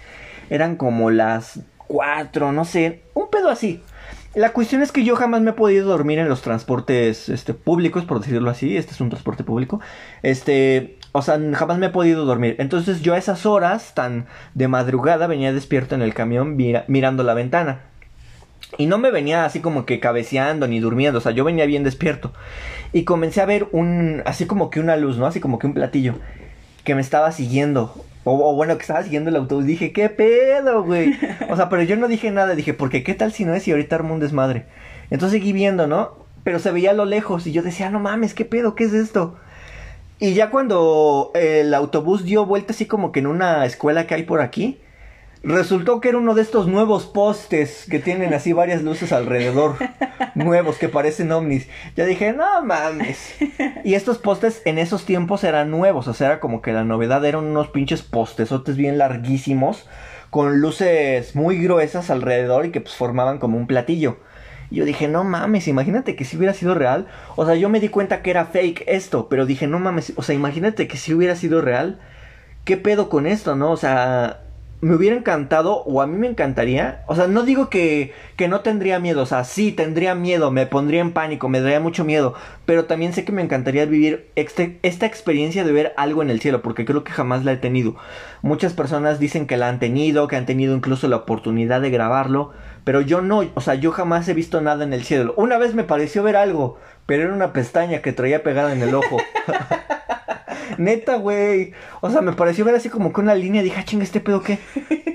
Eran como las cuatro, no sé, un pedo así. La cuestión es que yo jamás me he podido dormir en los transportes este, públicos, por decirlo así. Este es un transporte público. Este, o sea, jamás me he podido dormir. Entonces yo a esas horas tan de madrugada venía despierto en el camión mirando la ventana. Y no me venía así como que cabeceando ni durmiendo, o sea, yo venía bien despierto. Y comencé a ver un, así como que una luz, ¿no? Así como que un platillo que me estaba siguiendo. O, bueno, que estaba siguiendo el autobús. Dije, ¿qué pedo, güey? O sea, pero yo no dije nada. Dije, porque qué tal si no es y ahorita armo un desmadre. Entonces seguí viendo, ¿no? Pero se veía a lo lejos y yo decía, no mames, ¿qué pedo? ¿Qué es esto? Y ya cuando el autobús dio vuelta así como que en una escuela que hay por aquí, Resultó que era uno de estos nuevos postes que tienen así varias luces alrededor, nuevos que parecen ovnis. Ya dije, no mames. Y estos postes en esos tiempos eran nuevos, o sea, era como que la novedad eran unos pinches postesotes bien larguísimos, con luces muy gruesas alrededor y que pues formaban como un platillo. Y yo dije, no mames, imagínate que si hubiera sido real. O sea, yo me di cuenta que era fake esto, pero dije, no mames, o sea, imagínate que si hubiera sido real. ¿Qué pedo con esto, no? O sea, me hubiera encantado, o a mí me encantaría, o sea, no digo que, que no tendría miedo, o sea, sí tendría miedo, me pondría en pánico, me daría mucho miedo, pero también sé que me encantaría vivir este, esta experiencia de ver algo en el cielo, porque creo que jamás la he tenido. Muchas personas dicen que la han tenido, que han tenido incluso la oportunidad de grabarlo, pero yo no, o sea, yo jamás he visto nada en el cielo. Una vez me pareció ver algo, pero era una pestaña que traía pegada en el ojo. Neta, güey. O sea, me pareció ver así como que una línea. Dije, ah, chinga, ¿este pedo qué?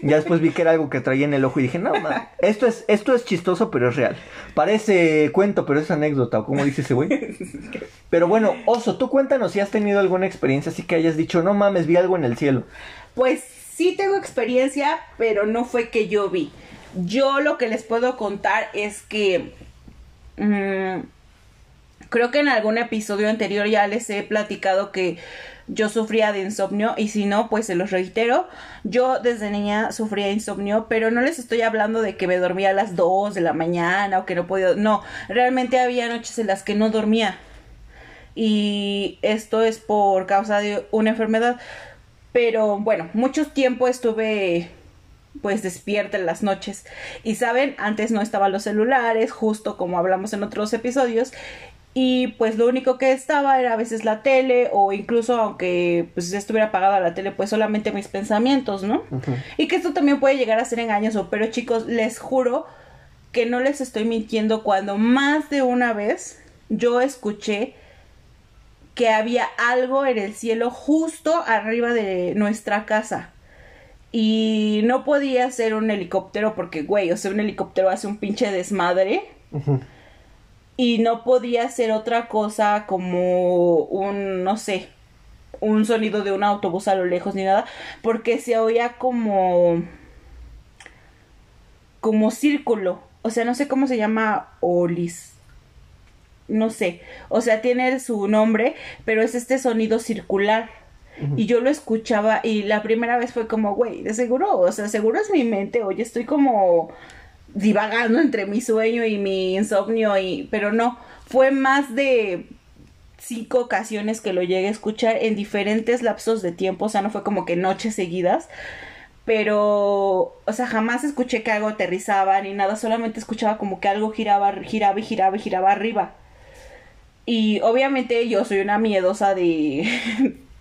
Ya después vi que era algo que traía en el ojo y dije, no, man, esto es, esto es chistoso, pero es real. Parece cuento, pero es anécdota, o como dice ese güey. Pero bueno, Oso, tú cuéntanos si has tenido alguna experiencia así que hayas dicho, no mames, vi algo en el cielo. Pues sí tengo experiencia, pero no fue que yo vi. Yo lo que les puedo contar es que... Mmm, Creo que en algún episodio anterior ya les he platicado que yo sufría de insomnio y si no, pues se los reitero. Yo desde niña sufría insomnio, pero no les estoy hablando de que me dormía a las 2 de la mañana o que no podía... No, realmente había noches en las que no dormía. Y esto es por causa de una enfermedad. Pero bueno, mucho tiempo estuve pues despierta en las noches. Y saben, antes no estaban los celulares, justo como hablamos en otros episodios, y pues lo único que estaba era a veces la tele o incluso aunque pues estuviera apagada la tele pues solamente mis pensamientos, ¿no? Y que esto también puede llegar a ser engañoso, pero chicos, les juro que no les estoy mintiendo cuando más de una vez yo escuché que había algo en el cielo justo arriba de nuestra casa. Y no podía ser un helicóptero porque, güey, o sea, un helicóptero hace un pinche desmadre y no podía ser otra cosa como un, no sé, un sonido de un autobús a lo lejos ni nada, porque se oía como como círculo, o sea, no sé cómo se llama Olis. No sé, o sea, tiene su nombre, pero es este sonido circular. Y yo lo escuchaba y la primera vez fue como, güey, de seguro, o sea, seguro es mi mente, oye, estoy como divagando entre mi sueño y mi insomnio y pero no, fue más de cinco ocasiones que lo llegué a escuchar en diferentes lapsos de tiempo, o sea, no fue como que noches seguidas, pero, o sea, jamás escuché que algo aterrizaba ni nada, solamente escuchaba como que algo giraba, giraba y giraba y giraba arriba. Y obviamente yo soy una miedosa de,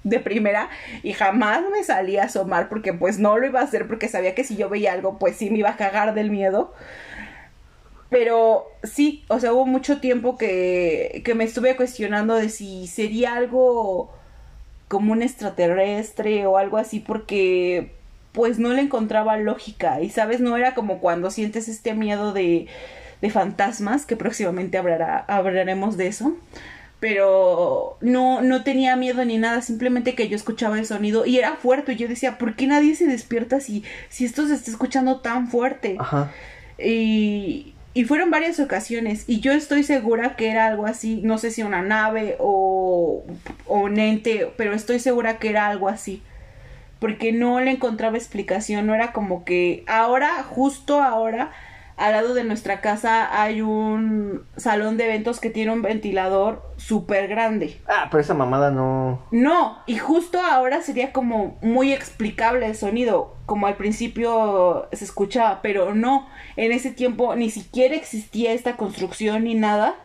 de primera y jamás me salí a asomar porque pues no lo iba a hacer porque sabía que si yo veía algo pues sí me iba a cagar del miedo. Pero sí, o sea, hubo mucho tiempo que, que me estuve cuestionando de si sería algo como un extraterrestre o algo así porque pues no le encontraba lógica. Y sabes, no era como cuando sientes este miedo de, de fantasmas, que próximamente hablaremos de eso pero no, no tenía miedo ni nada, simplemente que yo escuchaba el sonido y era fuerte. Y yo decía, ¿por qué nadie se despierta si, si esto se está escuchando tan fuerte? Ajá. Y, y fueron varias ocasiones y yo estoy segura que era algo así, no sé si una nave o, o un ente, pero estoy segura que era algo así. Porque no le encontraba explicación, no era como que ahora, justo ahora, al lado de nuestra casa hay un salón de eventos que tiene un ventilador súper grande. Ah, pero esa mamada no. No, y justo ahora sería como muy explicable el sonido, como al principio se escuchaba, pero no, en ese tiempo ni siquiera existía esta construcción ni nada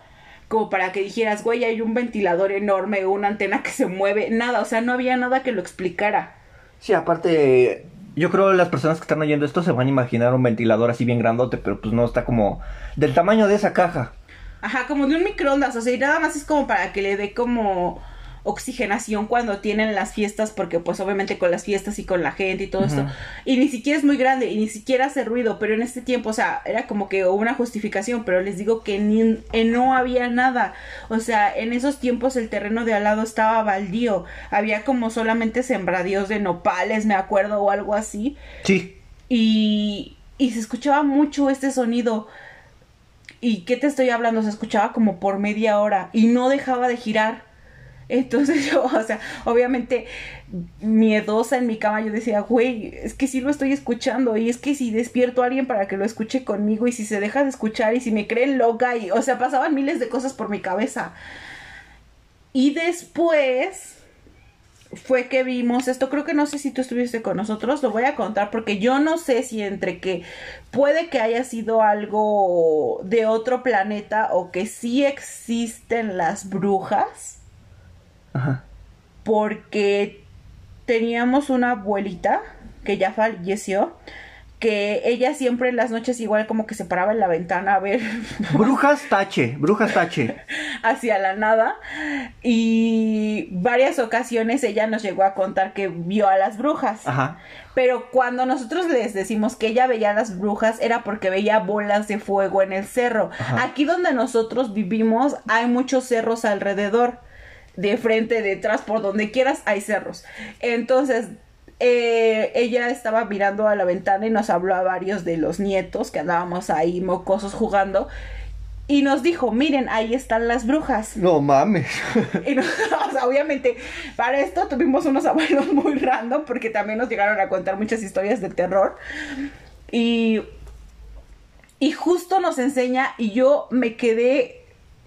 como para que dijeras, güey, hay un ventilador enorme o una antena que se mueve, nada, o sea, no había nada que lo explicara. Sí, aparte, yo creo que las personas que están oyendo esto se van a imaginar un ventilador así bien grandote, pero pues no está como del tamaño de esa caja. Ajá, como de un microondas, o sea, y nada más es como para que le dé como oxigenación cuando tienen las fiestas, porque pues obviamente con las fiestas y con la gente y todo esto, y ni siquiera es muy grande y ni siquiera hace ruido, pero en este tiempo, o sea, era como que una justificación, pero les digo que ni, no había nada, o sea, en esos tiempos el terreno de al lado estaba baldío, había como solamente sembradíos de nopales, me acuerdo, o algo así. Sí. Y, y se escuchaba mucho este sonido. ¿Y qué te estoy hablando? Se escuchaba como por media hora y no dejaba de girar. Entonces yo, o sea, obviamente miedosa en mi cama, yo decía, güey, es que sí lo estoy escuchando y es que si despierto a alguien para que lo escuche conmigo y si se deja de escuchar y si me creen loca y, o sea, pasaban miles de cosas por mi cabeza. Y después fue que vimos esto, creo que no sé si tú estuviste con nosotros, lo voy a contar porque yo no sé si entre que puede que haya sido algo de otro planeta o que sí existen las brujas porque teníamos una abuelita que ya falleció, que ella siempre en las noches igual como que se paraba en la ventana a ver... Brujas tache, brujas tache. hacia la nada. Y varias ocasiones ella nos llegó a contar que vio a las brujas. Ajá. Pero cuando nosotros les decimos que ella veía a las brujas era porque veía bolas de fuego en el cerro. Aquí donde nosotros vivimos hay muchos cerros alrededor de frente, detrás, por donde quieras, hay cerros. Entonces, eh, ella estaba mirando a la ventana y nos habló a varios de los nietos que andábamos ahí mocosos jugando. Y nos dijo, miren, ahí están las brujas. No mames. Y o sea, obviamente, para esto tuvimos unos abuelos muy random porque también nos llegaron a contar muchas historias de terror. Y, y justo nos enseña y yo me quedé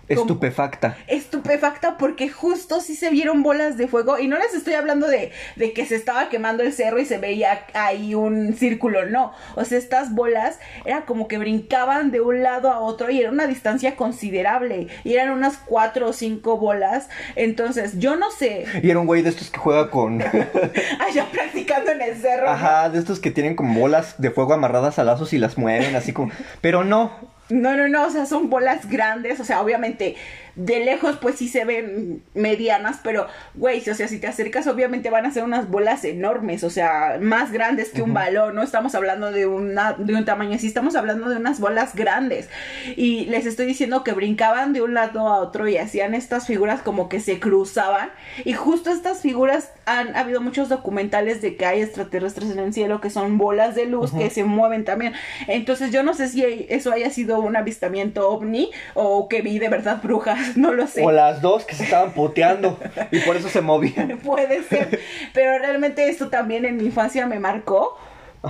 Estupefacta. Estupefacta porque justo sí se vieron bolas de fuego y no les estoy hablando de, de, que se estaba quemando el cerro y se veía ahí un círculo, no. O sea, estas bolas era como que brincaban de un lado a otro y era una distancia considerable y eran unas cuatro o cinco bolas. Entonces, yo no sé. Y era un güey de estos que juega con... Allá practicando en el cerro. Ajá, de estos que tienen como bolas de fuego amarradas a lazos y las mueven así como... Pero no, no, no, no, o sea, son bolas grandes, o sea, obviamente de lejos pues sí se ven medianas, pero güey, o sea, si te acercas obviamente van a ser unas bolas enormes, o sea, más grandes que un balón, no estamos hablando de una de un tamaño así, estamos hablando de unas bolas grandes. Y les estoy diciendo que brincaban de un lado a otro y hacían estas figuras como que se cruzaban. Y justo estas figuras han habido muchos documentales de que hay extraterrestres en el cielo que son bolas de luz que se mueven también. Entonces, yo no sé si eso haya sido un avistamiento ovni o que vi de verdad brujas no lo sé. O las dos que se estaban puteando y por eso se movían. Puede ser, pero realmente esto también en mi infancia me marcó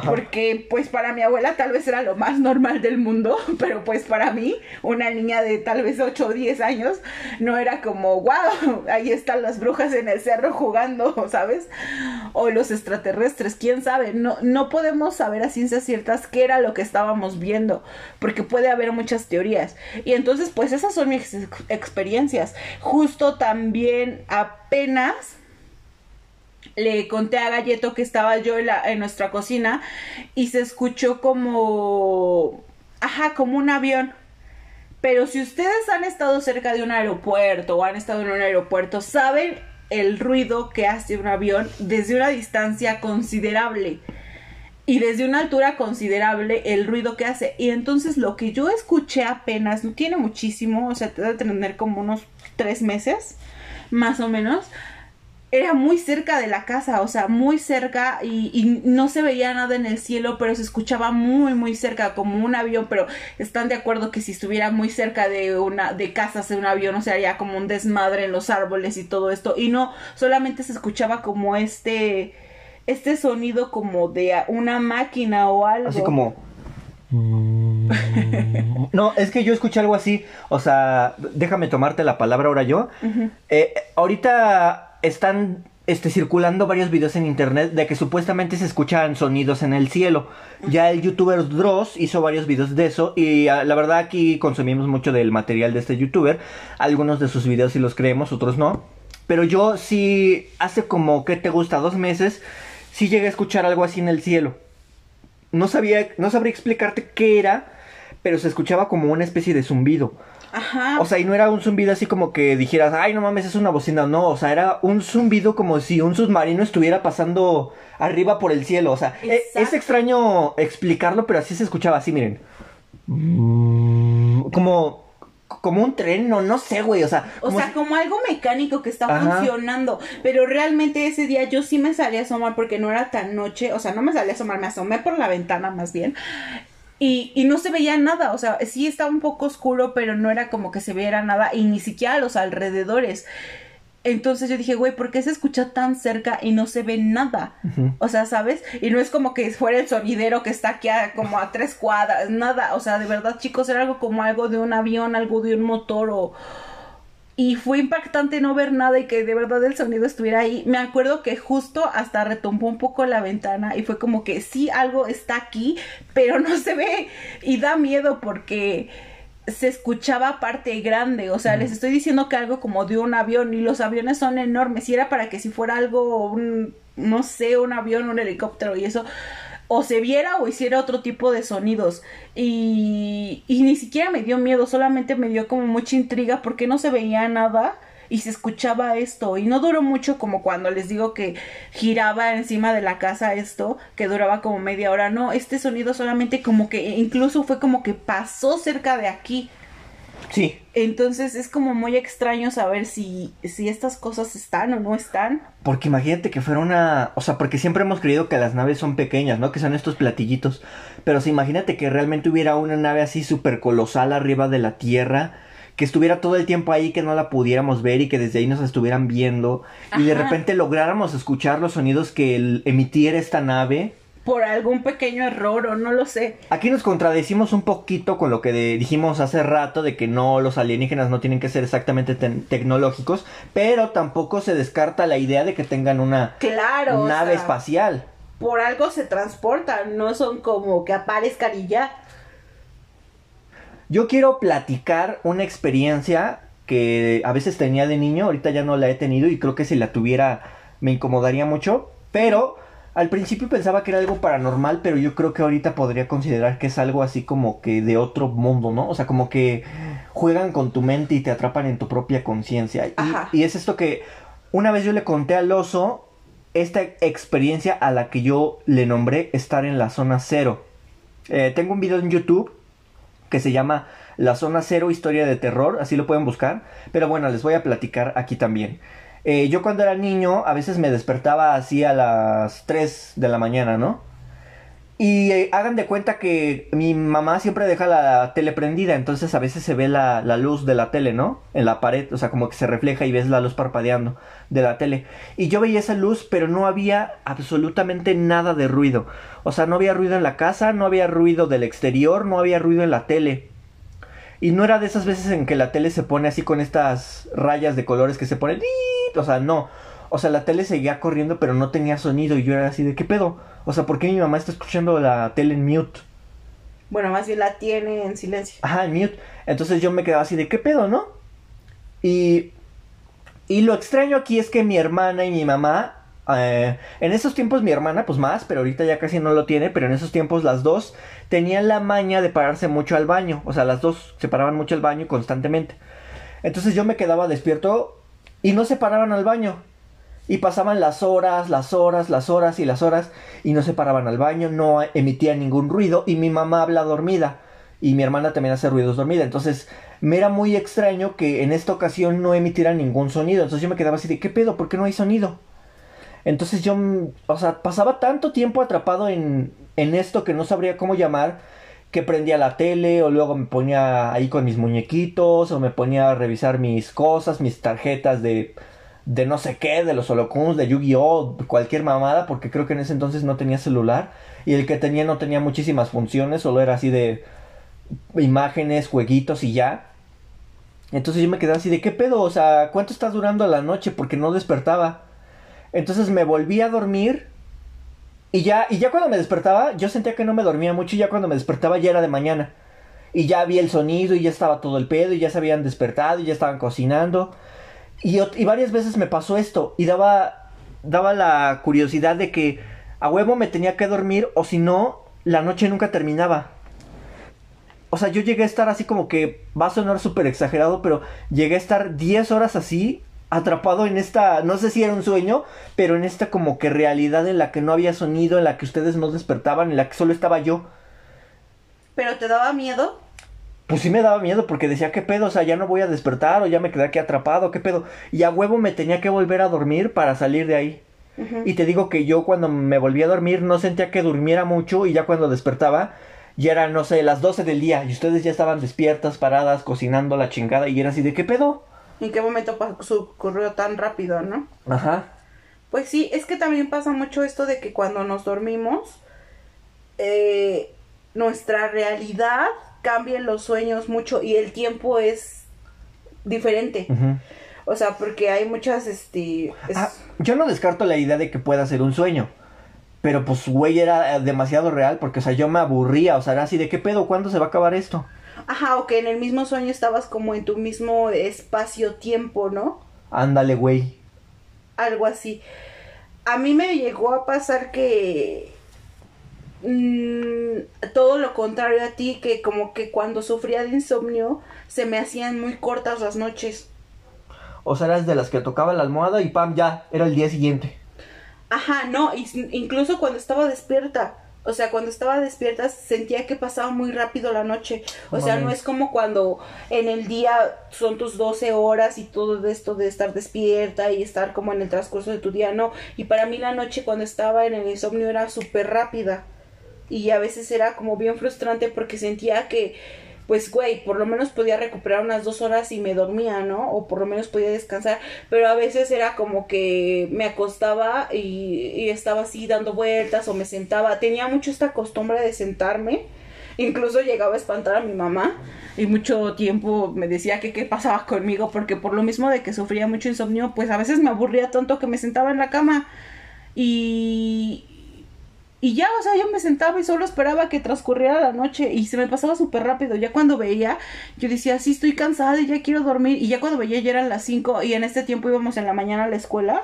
Porque pues para mi abuela tal vez era lo más normal del mundo, pero pues para mí, una niña de tal vez 8 o 10 años, no era como, wow, ahí están las brujas en el cerro jugando, ¿sabes? O los extraterrestres, quién sabe, no, no podemos saber a ciencias ciertas qué era lo que estábamos viendo, porque puede haber muchas teorías. Y entonces pues esas son mis experiencias. Justo también apenas le conté a Galleto que estaba yo en, nuestra cocina y se escuchó como, ajá, como un avión. Pero si ustedes han estado cerca de un aeropuerto o han estado en un aeropuerto, saben el ruido que hace un avión desde una distancia considerable y desde una altura considerable el ruido que hace. Y entonces lo que yo escuché apenas, no tiene muchísimo, o sea, te debe tener como unos tres meses, más o menos, era muy cerca de la casa, o sea, muy cerca y, no se veía nada en el cielo, pero se escuchaba muy, muy cerca, como un avión, pero están de acuerdo que si estuviera muy cerca de una, de casas de un avión, o sea, haría como un desmadre en los árboles y todo esto, y no, solamente se escuchaba como este, este sonido como de una máquina o algo. Así como... no, es que yo escuché algo así, o sea, déjame tomarte la palabra ahora yo. Eh, ahorita están este, circulando varios videos en internet de que supuestamente se escuchan sonidos en el cielo. Ya el youtuber Dross hizo varios videos de eso y ah, la verdad aquí consumimos mucho del material de este youtuber. Algunos de sus videos sí los creemos, otros no. Pero yo sí, hace como que te gusta dos meses, sí llegué a escuchar algo así en el cielo. No sabía, no sabría explicarte qué era, pero se escuchaba como una especie de zumbido. Ajá. O sea, y no era un zumbido así como que dijeras, ay, no mames, es una bocina. No, o sea, era un zumbido como si un submarino estuviera pasando arriba por el cielo. O sea, e, es, extraño explicarlo, pero así se escuchaba, así, miren. Como como un tren, no, no sé, güey, o sea. O sea, como algo mecánico que está funcionando. Pero realmente ese día yo sí me salí a asomar porque no era tan noche. O sea, no me salí a asomar, me asomé por la ventana más bien. Y, y, no se veía nada, o sea, sí estaba un poco oscuro, pero no era como que se viera nada, y ni siquiera a los alrededores. Entonces yo dije, güey, ¿por qué se escucha tan cerca y no se ve nada? O sea, ¿sabes? Y no es como que fuera el sonidero que está aquí a, como a tres cuadras, nada. O sea, de verdad, chicos, era algo como algo de un avión, algo de un motor o, y fue impactante no ver nada y que de verdad el sonido estuviera ahí. Me acuerdo que justo hasta retumbó un poco la ventana y fue como que sí, algo está aquí, pero no se ve. Y da miedo porque se escuchaba parte grande, o sea, les estoy diciendo que algo como de un avión y los aviones son enormes y era para que si fuera algo, un, no sé, un avión, un helicóptero y eso, o se viera o hiciera otro tipo de sonidos. Y, y ni siquiera me dio miedo, solamente me dio como mucha intriga porque no se veía nada y se escuchaba esto. Y no duró mucho como cuando les digo que giraba encima de la casa esto, que duraba como media hora. No, este sonido solamente como que incluso fue como que pasó cerca de aquí. Sí. Entonces es como muy extraño saber si, si estas cosas están o no están. Porque imagínate que fuera una... O sea, porque siempre hemos creído que las naves son pequeñas, ¿no? Que son estos platillitos. Pero si imagínate que realmente hubiera una nave así súper colosal arriba de la Tierra. Que estuviera todo el tiempo ahí, que no la pudiéramos ver y que desde ahí nos estuvieran viendo. Y de repente lográramos escuchar los sonidos que emitiera esta nave por algún pequeño error o no lo sé. Aquí nos contradecimos un poquito con lo que dijimos hace rato de que no, los alienígenas no tienen que ser exactamente tecnológicos, pero tampoco se descarta la idea de que tengan una nave espacial. Por algo se transportan, no son como que aparezcan y ya. Yo quiero platicar una experiencia que a veces tenía de niño, ahorita ya no la he tenido y creo que si la tuviera me incomodaría mucho, pero al principio pensaba que era algo paranormal, pero yo creo que ahorita podría considerar que es algo así como que de otro mundo, ¿no? O sea, como que juegan con tu mente y te atrapan en tu propia conciencia. Y, es esto que una vez yo le conté al oso esta experiencia a la que yo le nombré estar en la zona cero. Eh, tengo un video en YouTube que se llama La zona cero historia de terror, así lo pueden buscar. Pero bueno, les voy a platicar aquí también. Eh, yo cuando era niño a veces me despertaba así a las 3 de la mañana, ¿no? Y eh, hagan de cuenta que mi mamá siempre deja la tele prendida, entonces a veces se ve la, la, luz de la tele, ¿no? En la pared, o sea, como que se refleja y ves la luz parpadeando de la tele. Y yo veía esa luz, pero no había absolutamente nada de ruido. O sea, no había ruido en la casa, no había ruido del exterior, no había ruido en la tele. Y no era de esas veces en que la tele se pone así con estas rayas de colores que se ponen... O sea, no. O sea, la tele seguía corriendo, pero no tenía sonido. Y yo era así de, ¿qué pedo? O sea, ¿por qué mi mamá está escuchando la tele en mute? Bueno, más bien la tiene en silencio. Ajá, en mute. Entonces yo me quedaba así de, ¿qué pedo, no? Y, y lo extraño aquí es que mi hermana y mi mamá, eh, en esos tiempos mi hermana, pues más, pero ahorita ya casi no lo tiene, pero en esos tiempos las dos tenían la maña de pararse mucho al baño. O sea, las dos se paraban mucho al baño constantemente. Entonces yo me quedaba despierto y no se paraban al baño. Y pasaban las horas, las horas, las horas y las horas y no se paraban al baño, no emitían ningún ruido y mi mamá habla dormida y mi hermana también hace ruidos dormida. Entonces me era muy extraño que en esta ocasión no emitieran ningún sonido. Entonces yo me quedaba así de ¿qué pedo? ¿Por qué no hay sonido? Entonces yo, o sea, pasaba tanto tiempo atrapado en, en esto que no sabría cómo llamar que prendía la tele o luego me ponía ahí con mis muñequitos o me ponía a revisar mis cosas, mis tarjetas de de no sé qué, de los holocuns, de Yu-Gi-Oh, cualquier mamada, porque creo que en ese entonces no tenía celular y el que tenía no tenía muchísimas funciones, solo era así de imágenes, jueguitos y ya. Entonces yo me quedé así de qué pedo, o sea, ¿cuánto está durando la noche? Porque no despertaba. Entonces me volví a dormir y ya y ya cuando me despertaba, yo sentía que no me dormía mucho y ya cuando me despertaba ya era de mañana. Y ya había el sonido y ya estaba todo el pedo y ya se habían despertado y ya estaban cocinando. Y, y, varias veces me pasó esto y daba, daba la curiosidad de que a huevo me tenía que dormir o si no, la noche nunca terminaba. O sea, yo llegué a estar así como que va a sonar súper exagerado, pero llegué a estar 10 horas así, atrapado en esta, no sé si era un sueño, pero en esta como que realidad en la que no había sonido, en la que ustedes no despertaban, en la que solo estaba yo. ¿Pero te daba miedo? pues sí me daba miedo porque decía, ¿qué pedo? O sea, ya no voy a despertar o ya me quedé aquí atrapado, ¿qué pedo? Y a huevo me tenía que volver a dormir para salir de ahí. Y te digo que yo cuando me volví a dormir no sentía que durmiera mucho y ya cuando despertaba ya eran, no sé, las 12 del día y ustedes ya estaban despiertas, paradas, cocinando la chingada y era así de, ¿qué pedo? ¿En qué momento ocurrió tan rápido, no? Ajá. Pues sí, es que también pasa mucho esto de que cuando nos dormimos, eh, nuestra realidad cambian los sueños mucho y el tiempo es diferente. O sea, porque hay muchas, este... Ah, yo no descarto la idea de que pueda ser un sueño. Pero pues, güey, era demasiado real porque, o sea, yo me aburría. O sea, era así de qué pedo, ¿cuándo se va a acabar esto? Ajá, o que en el mismo sueño estabas como en tu mismo espacio-tiempo, ¿no? Ándale, güey. Algo así. A mí me llegó a pasar que Mm, todo lo contrario a ti, que como que cuando sufría de insomnio se me hacían muy cortas las noches. O sea, eras de las que tocaba la almohada y pam, ya, era el día siguiente. Ajá, no, incluso cuando estaba despierta. O sea, cuando estaba despierta sentía que pasaba muy rápido la noche. O sea, no es como cuando en el día son tus 12 horas y todo esto de estar despierta y estar como en el transcurso de tu día, no. Y para mí la noche cuando estaba en el insomnio era súper rápida y a veces era como bien frustrante porque sentía que pues güey, por lo menos podía recuperar unas dos horas y me dormía, ¿no? O por lo menos podía descansar, pero a veces era como que me acostaba y, estaba así dando vueltas o me sentaba, tenía mucho esta costumbre de sentarme, incluso llegaba a espantar a mi mamá y mucho tiempo me decía que qué pasaba conmigo porque por lo mismo de que sufría mucho insomnio, pues a veces me aburría tanto que me sentaba en la cama y, y ya, o sea, yo me sentaba y solo esperaba que transcurriera la noche y se me pasaba súper rápido. Ya cuando veía, yo decía, sí, estoy cansada y ya quiero dormir. Y ya cuando veía, ya eran las 5 y en este tiempo íbamos en la mañana a la escuela.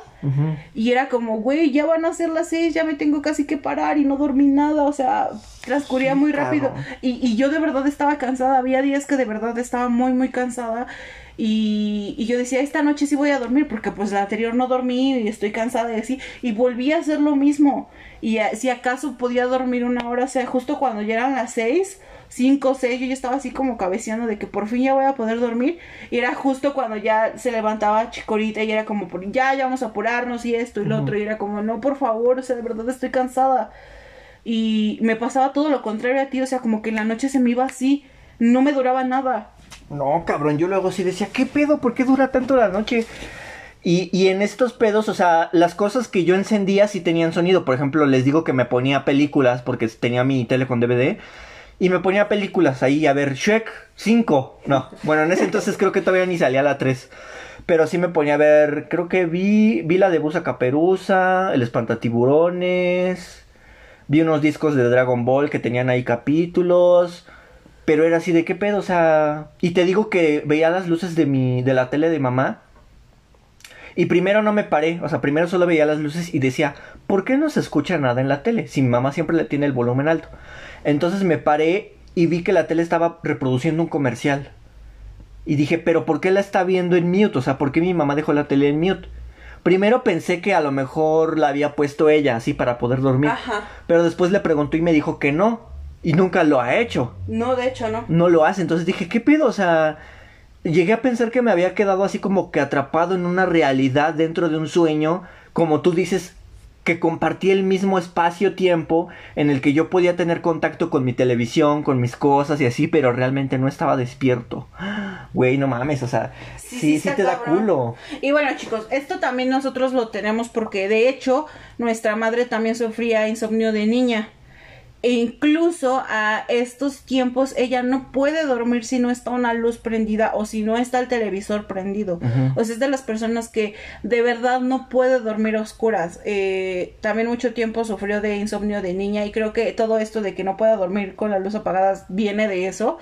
Y era como, güey, ya van a ser las 6, ya me tengo casi que parar y no dormí nada. O sea, transcurría muy rápido. Y, y yo de verdad estaba cansada. Había días que de verdad estaba muy, muy cansada. Y, y, yo decía, esta noche sí voy a dormir porque pues la anterior no dormí y estoy cansada y así. Y volví a hacer lo mismo. Y si acaso podía dormir una hora, o sea, justo cuando ya eran las seis, cinco, seis, yo ya estaba así como cabeceando de que por fin ya voy a poder dormir. Y era justo cuando ya se levantaba Chicorita y era como, ya, ya vamos a apurarnos y esto y lo otro. Y era como, no, por favor, o sea, de verdad estoy cansada. Y me pasaba todo lo contrario a ti, o sea, como que en la noche se me iba así, no me duraba nada. No, cabrón, yo luego sí decía, ¿qué pedo? ¿Por qué dura tanto la noche? Y, y en estos pedos, o sea, las cosas que yo encendía sí tenían sonido. Por ejemplo, les digo que me ponía películas porque tenía mi tele con DVD. Y me ponía películas ahí, a ver, Shrek 5. No, bueno, en ese entonces creo que todavía ni salía la 3. Pero sí me ponía a ver, creo que vi, vi la de Busa Caperuza, El Espantatiburones. Vi unos discos de Dragon Ball que tenían ahí capítulos. Pero era así de qué pedo, o sea. Y te digo que veía las luces de mi. de la tele de mamá. Y primero no me paré, o sea, primero solo veía las luces y decía, ¿por qué no se escucha nada en la tele? Si mi mamá siempre le tiene el volumen alto. Entonces me paré y vi que la tele estaba reproduciendo un comercial. Y dije, ¿pero por qué la está viendo en mute? O sea, ¿por qué mi mamá dejó la tele en mute? Primero pensé que a lo mejor la había puesto ella así para poder dormir. Ajá. Pero después le preguntó y me dijo que no. Y nunca lo ha hecho. No, de hecho, no. No lo hace. Entonces dije, ¿qué pedo? O sea, llegué a pensar que me había quedado así como que atrapado en una realidad dentro de un sueño. Como tú dices, que compartía el mismo espacio-tiempo en el que yo podía tener contacto con mi televisión, con mis cosas y así, pero realmente no estaba despierto. Güey, no mames, o sea, sí, sí, te da culo. Y bueno, chicos, esto también nosotros lo tenemos porque de hecho nuestra madre también sufría insomnio de niña. E incluso a estos tiempos ella no puede dormir si no está una luz prendida o si no está el televisor prendido. O sea, es de las personas que de verdad no puede dormir a oscuras. Eh, también mucho tiempo sufrió de insomnio de niña y creo que todo esto de que no pueda dormir con la luz apagada viene de eso.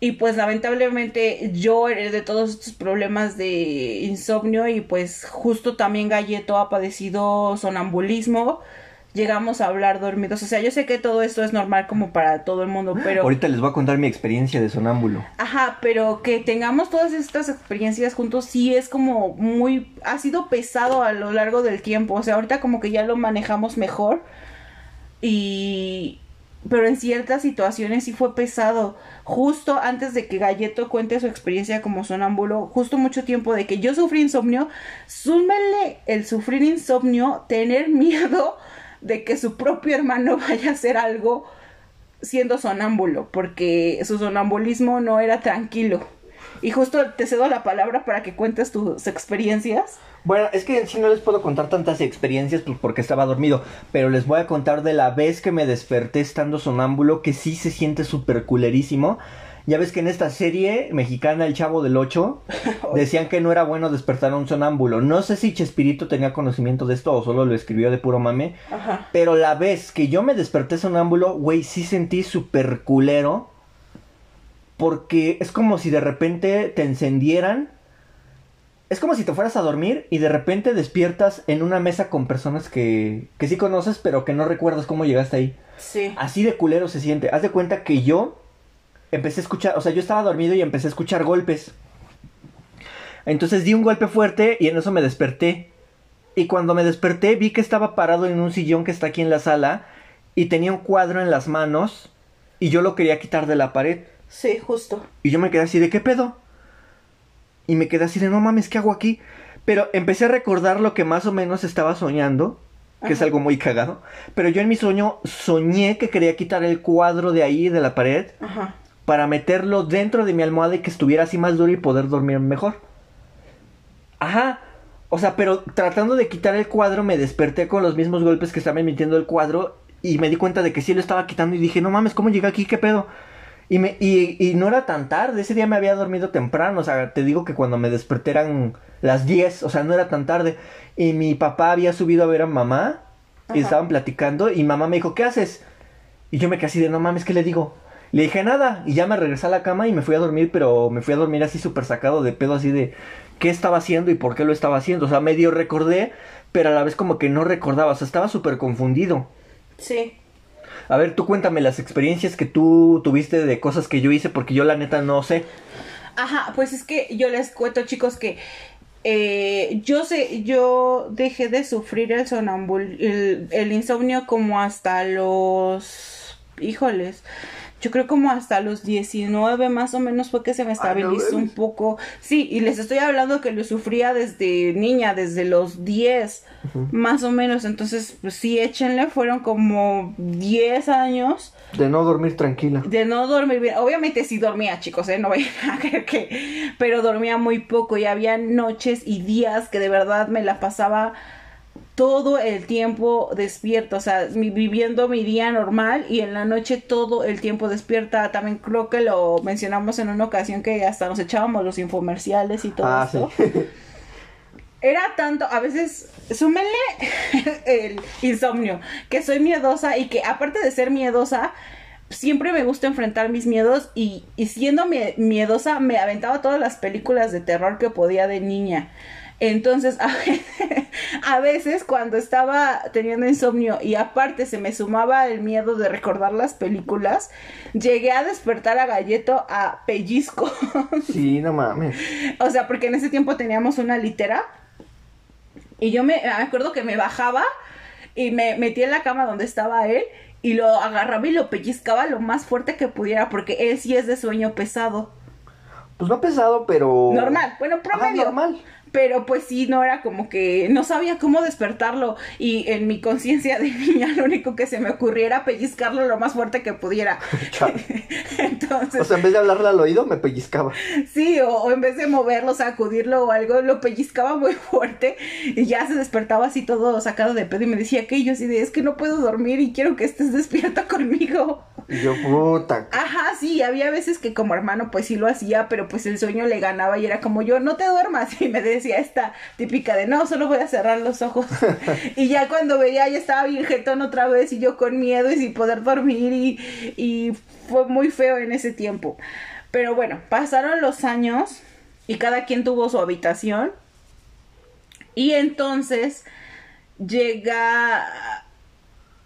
Y pues lamentablemente yo heredé todos estos problemas de insomnio y pues justo también Galleto ha padecido sonambulismo. Llegamos a hablar dormidos. O sea, yo sé que todo esto es normal como para todo el mundo, pero... Ahorita les voy a contar mi experiencia de sonámbulo. Ajá, pero que tengamos todas estas experiencias juntos sí es como muy... ha sido pesado a lo largo del tiempo. O sea, ahorita como que ya lo manejamos mejor. Y... Pero en ciertas situaciones sí fue pesado. Justo antes de que Galleto cuente su experiencia como sonámbulo, justo mucho tiempo de que yo sufrí insomnio, súmenle el sufrir insomnio, tener miedo de que su propio hermano vaya a hacer algo siendo sonámbulo, porque su sonambulismo no era tranquilo. Y justo te cedo la palabra para que cuentes tus experiencias. Bueno, es que sí no les puedo contar tantas experiencias pues, porque estaba dormido, pero les voy a contar de la vez que me desperté estando sonámbulo, que sí se siente súper culerísimo. Ya ves que en esta serie mexicana El Chavo del 8 decían que no era bueno despertar a un sonámbulo. No sé si Chespirito tenía conocimiento de esto o solo lo escribió de puro mame, Ajá. pero la vez que yo me desperté sonámbulo, güey, sí sentí súper culero. Porque es como si de repente te encendieran. Es como si te fueras a dormir y de repente despiertas en una mesa con personas que, que sí conoces, pero que no recuerdas cómo llegaste ahí. Sí. Así de culero se siente. Haz de cuenta que yo empecé a escuchar, o sea, yo estaba dormido y empecé a escuchar golpes. Entonces di un golpe fuerte y en eso me desperté. Y cuando me desperté vi que estaba parado en un sillón que está aquí en la sala y tenía un cuadro en las manos y yo lo quería quitar de la pared. Sí, justo. Y yo me quedé así de qué pedo. Y me quedé así de no mames, ¿qué hago aquí? Pero empecé a recordar lo que más o menos estaba soñando, que es algo muy cagado. Pero yo en mi sueño soñé que quería quitar el cuadro de ahí, de la pared, Ajá. Para meterlo dentro de mi almohada y que estuviera así más duro y poder dormir mejor. Ajá. O sea, pero tratando de quitar el cuadro me desperté con los mismos golpes que estaba emitiendo el cuadro y me di cuenta de que sí lo estaba quitando y dije, no mames, ¿cómo llegué aquí? ¿Qué pedo? Y, me, y, y no era tan tarde, ese día me había dormido temprano, o sea, te digo que cuando me desperté eran las 10, o sea, no era tan tarde. Y mi papá había subido a ver a mamá y estaban platicando y mamá me dijo, ¿qué haces? Y yo me quedé así de, no mames, ¿qué le digo? Le dije nada y ya me regresé a la cama y me fui a dormir, pero me fui a dormir así súper sacado de pedo, así de qué estaba haciendo y por qué lo estaba haciendo. O sea, medio recordé, pero a la vez como que no recordaba, o sea, estaba súper confundido. Sí. A ver, tú cuéntame las experiencias que tú tuviste de cosas que yo hice, porque yo la neta no sé. Ajá, pues es que yo les cuento, chicos, que eh, yo sé, yo dejé de sufrir el sonambul, el, el insomnio como hasta los, híjoles, yo creo como hasta los 19 más o menos fue que se me estabilizó un poco. Sí, y les estoy hablando que lo sufría desde niña, desde los 10 más o menos. Entonces, pues sí, échenle, fueron como 10 años. De no dormir tranquila. De no dormir bien. Obviamente sí dormía, chicos, ¿eh? No vayan a creer que... Pero dormía muy poco y había noches y días que de verdad me la pasaba todo el tiempo despierto, o sea, viviendo mi día normal y en la noche todo el tiempo despierta. También creo que lo mencionamos en una ocasión que hasta nos echábamos los infomerciales y todo ah, eso. Era tanto, a veces, súmenle el insomnio, que soy miedosa y que aparte de ser miedosa, siempre me gusta enfrentar mis miedos y, y siendo miedosa me aventaba todas las películas de terror que podía de niña. Entonces, a veces, cuando estaba teniendo insomnio y aparte se me sumaba el miedo de recordar las películas, llegué a despertar a Galleto a pellizco. Sí, no mames. O sea, porque en ese tiempo teníamos una litera y yo me, me acuerdo que me bajaba y me metí en la cama donde estaba él y lo agarraba y lo pellizcaba lo más fuerte que pudiera porque él sí es de sueño pesado. Pues no pesado, pero... Normal, bueno, promedio. normal pero pues sí, no era como que no sabía cómo despertarlo y en mi conciencia de niña lo único que se me ocurría era pellizcarlo lo más fuerte que pudiera. Entonces... O sea, en vez de hablarle al oído, me pellizcaba. Sí, o, en vez de moverlo, sacudirlo o algo, lo pellizcaba muy fuerte y ya se despertaba así todo sacado de pedo y me decía que yo así de, es que no puedo dormir y quiero que estés despierta conmigo. Y yo, puta. Ajá, sí, había veces que como hermano pues sí lo hacía, pero pues el sueño le ganaba y era como yo, no te duermas y me decía decía esta típica de no, solo voy a cerrar los ojos. y ya cuando veía ya estaba bien jetón otra vez y yo con miedo y sin poder dormir y, y fue muy feo en ese tiempo. Pero bueno, pasaron los años y cada quien tuvo su habitación. Y entonces llega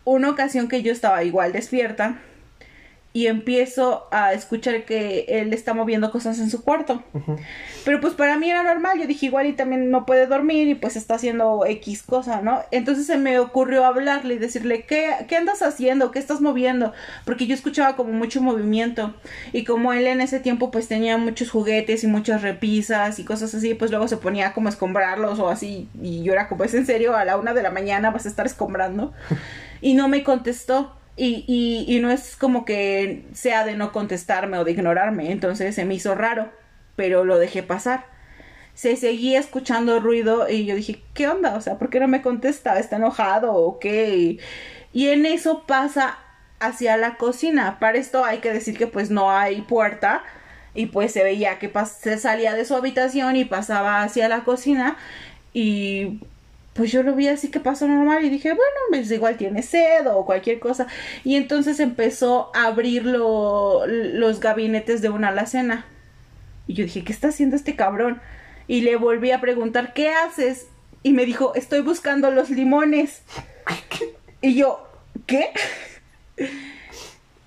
una ocasión que yo estaba igual despierta y empiezo a escuchar que él está moviendo cosas en su cuarto. Pero pues para mí era normal, yo dije igual y también no puede dormir y pues está haciendo X cosa, ¿no? Entonces se me ocurrió hablarle y decirle, ¿qué, qué andas haciendo? ¿Qué estás moviendo? Porque yo escuchaba como mucho movimiento y como él en ese tiempo pues tenía muchos juguetes y muchas repisas y cosas así, pues luego se ponía como a escombrarlos o así y yo era como, ¿es en serio? A la una de la mañana vas a estar escombrando. y no me contestó. Y, y, no es como que sea de no contestarme o de ignorarme, entonces se me hizo raro, pero lo dejé pasar. Se seguía escuchando ruido y yo dije, ¿qué onda? O sea, ¿por qué no me contesta? ¿Está enojado o qué? Y, en eso pasa hacia la cocina. Para esto hay que decir que pues no hay puerta y pues se veía que se salía de su habitación y pasaba hacia la cocina y pues yo lo vi así que pasó normal y dije, bueno, pues igual tiene sed o cualquier cosa. Y entonces empezó a abrir los gabinetes de una alacena. Y yo dije, ¿qué está haciendo este cabrón? Y le volví a preguntar, ¿qué haces? Y me dijo, estoy buscando los limones. y yo, ¿qué?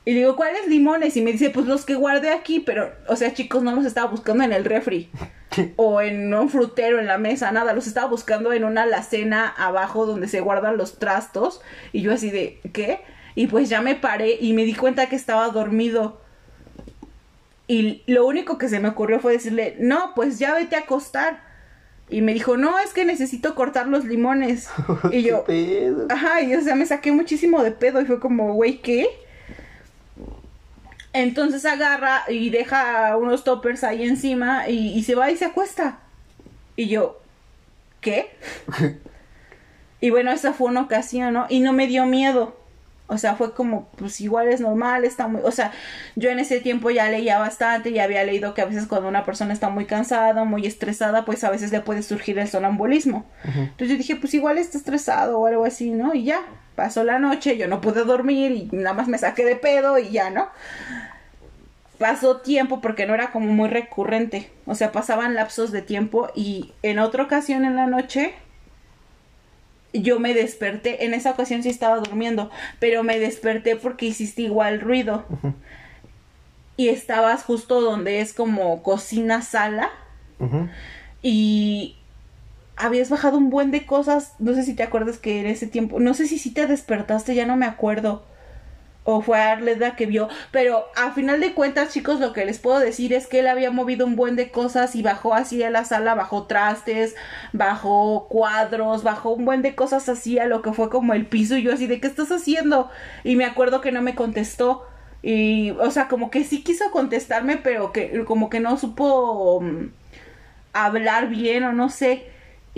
Y digo, ¿cuáles limones? Y me dice, pues los que guardé aquí, pero, o sea, chicos, no los estaba buscando en el refri. o en un frutero en la mesa, nada, los estaba buscando en una alacena abajo donde se guardan los trastos. Y yo así de, ¿qué? Y pues ya me paré y me di cuenta que estaba dormido. Y lo único que se me ocurrió fue decirle, no, pues ya vete a acostar. Y me dijo, no, es que necesito cortar los limones. y yo, ajá, y o sea, me saqué muchísimo de pedo y fue como, güey, ¿qué? Entonces agarra y deja unos toppers ahí encima y, se va y se acuesta. Y yo, ¿qué? y bueno, esa fue una ocasión, ¿no? Y no me dio miedo. O sea, fue como, pues igual es normal, está muy... O sea, yo en ese tiempo ya leía bastante y había leído que a veces cuando una persona está muy cansada, muy estresada, pues a veces le puede surgir el sonambulismo. Entonces yo dije, pues igual está estresado o algo así, ¿no? Y ya, pasó la noche, yo no pude dormir y nada más me saqué de pedo y ya, ¿no? Pasó tiempo porque no era como muy recurrente, o sea, pasaban lapsos de tiempo y en otra ocasión en la noche yo me desperté, en esa ocasión sí estaba durmiendo, pero me desperté porque hiciste igual ruido. Y estabas justo donde es como cocina sala. Y habías bajado un buen de cosas. No sé si te acuerdas que en ese tiempo. No sé si sí te despertaste, ya no me acuerdo. O fue Arleda que vio, pero a final de cuentas, chicos, lo que les puedo decir es que él había movido un buen de cosas y bajó así a la sala, bajó trastes, bajó cuadros, bajó un buen de cosas así a lo que fue como el piso y yo así de ¿qué estás haciendo? Y me acuerdo que no me contestó y o sea, como que sí quiso contestarme, pero que como que no supo mm, hablar bien o no sé.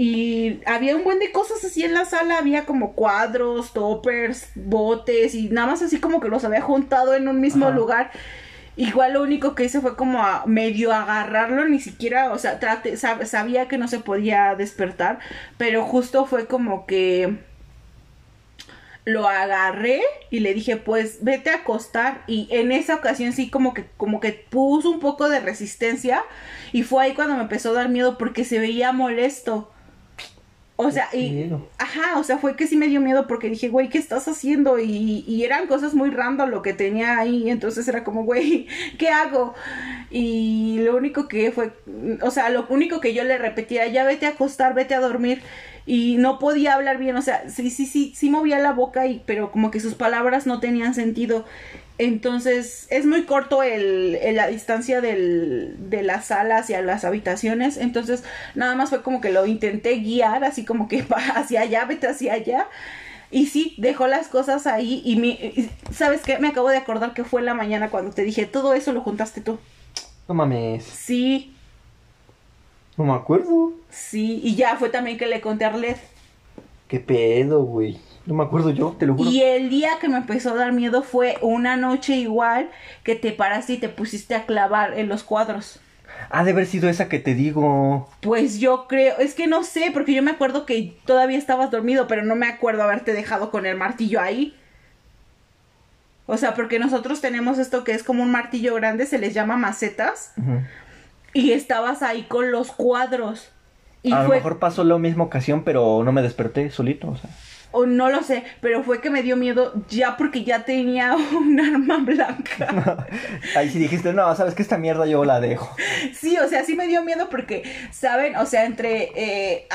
Y había un buen de cosas así en la sala, había como cuadros, toppers, botes y nada más así como que los había juntado en un mismo lugar. Igual lo único que hice fue como a medio agarrarlo, ni siquiera, o sea, sabía que no se podía despertar, pero justo fue como que lo agarré y le dije, pues vete a acostar. Y en esa ocasión sí como que, como que puso un poco de resistencia. Y fue ahí cuando me empezó a dar miedo porque se veía molesto. O sea, y, ajá, o sea, fue que sí me dio miedo porque dije, güey, ¿qué estás haciendo? Y, y eran cosas muy random lo que tenía ahí, entonces era como, güey, ¿qué hago? Y lo único que fue, o sea, lo único que yo le repetía, ya vete a acostar, vete a dormir. Y no podía hablar bien, o sea, sí, sí, sí, sí movía la boca, y, pero como que sus palabras no tenían sentido. Entonces es muy corto el, la distancia del, de las salas hacia las habitaciones. Entonces nada más fue como que lo intenté guiar, así como que hacia allá, vete hacia allá. Y sí, dejó las cosas ahí y, mi, ¿sabes qué? Me acabo de acordar que fue en la mañana cuando te dije, todo eso lo juntaste tú. No mames. Sí. No me acuerdo. Sí, y ya fue también que le conté a Arlet. ¿Qué pedo, güey? No me acuerdo yo, te lo juro. Y el día que me empezó a dar miedo fue una noche igual que te paraste y te pusiste a clavar en los cuadros. Ha de haber sido esa que te digo. Pues yo creo, es que no sé, porque yo me acuerdo que todavía estabas dormido, pero no me acuerdo haberte dejado con el martillo ahí. O sea, porque nosotros tenemos esto que es como un martillo grande, se les llama macetas. Y estabas ahí con los cuadros. Y a lo mejor pasó la misma ocasión, pero no me desperté solito, o sea o no lo sé, pero fue que me dio miedo ya porque ya tenía un arma blanca. Ahí sí dijiste, no, sabes que esta mierda yo la dejo. Sí, o sea, sí me dio miedo porque, ¿saben? O sea, entre... Eh,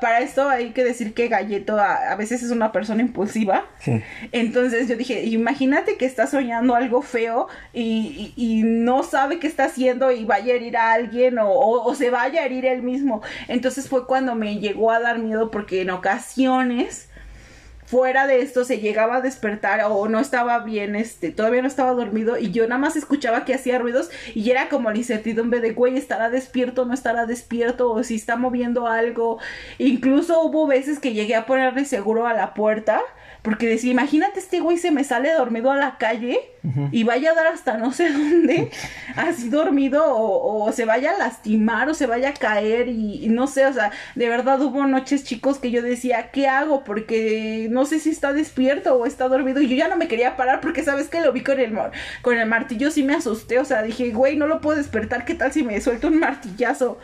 para esto hay que decir que Galleto a, veces es una persona impulsiva. Sí. Entonces yo dije, imagínate que está soñando algo feo y, y, no sabe qué está haciendo y vaya a herir a alguien o, o se vaya a herir él mismo. Entonces fue cuando me llegó a dar miedo porque en ocasiones fuera de esto se llegaba a despertar o no estaba bien, este, todavía no estaba dormido y yo nada más escuchaba que hacía ruidos y era como la incertidumbre de, güey, estará despierto, no estará despierto o si está moviendo algo. Incluso hubo veces que llegué a ponerle seguro a la puerta porque decía, imagínate este güey se me sale dormido a la calle y vaya a dar hasta no sé dónde, así dormido, o, se vaya a lastimar o se vaya a caer y, no sé, o sea, de verdad hubo noches chicos que yo decía, ¿qué hago? Porque no sé si está despierto o está dormido y yo ya no me quería parar porque sabes que lo vi con el, con el martillo, sí me asusté, o sea, dije, güey, no lo puedo despertar, ¿qué tal si me suelto un martillazo?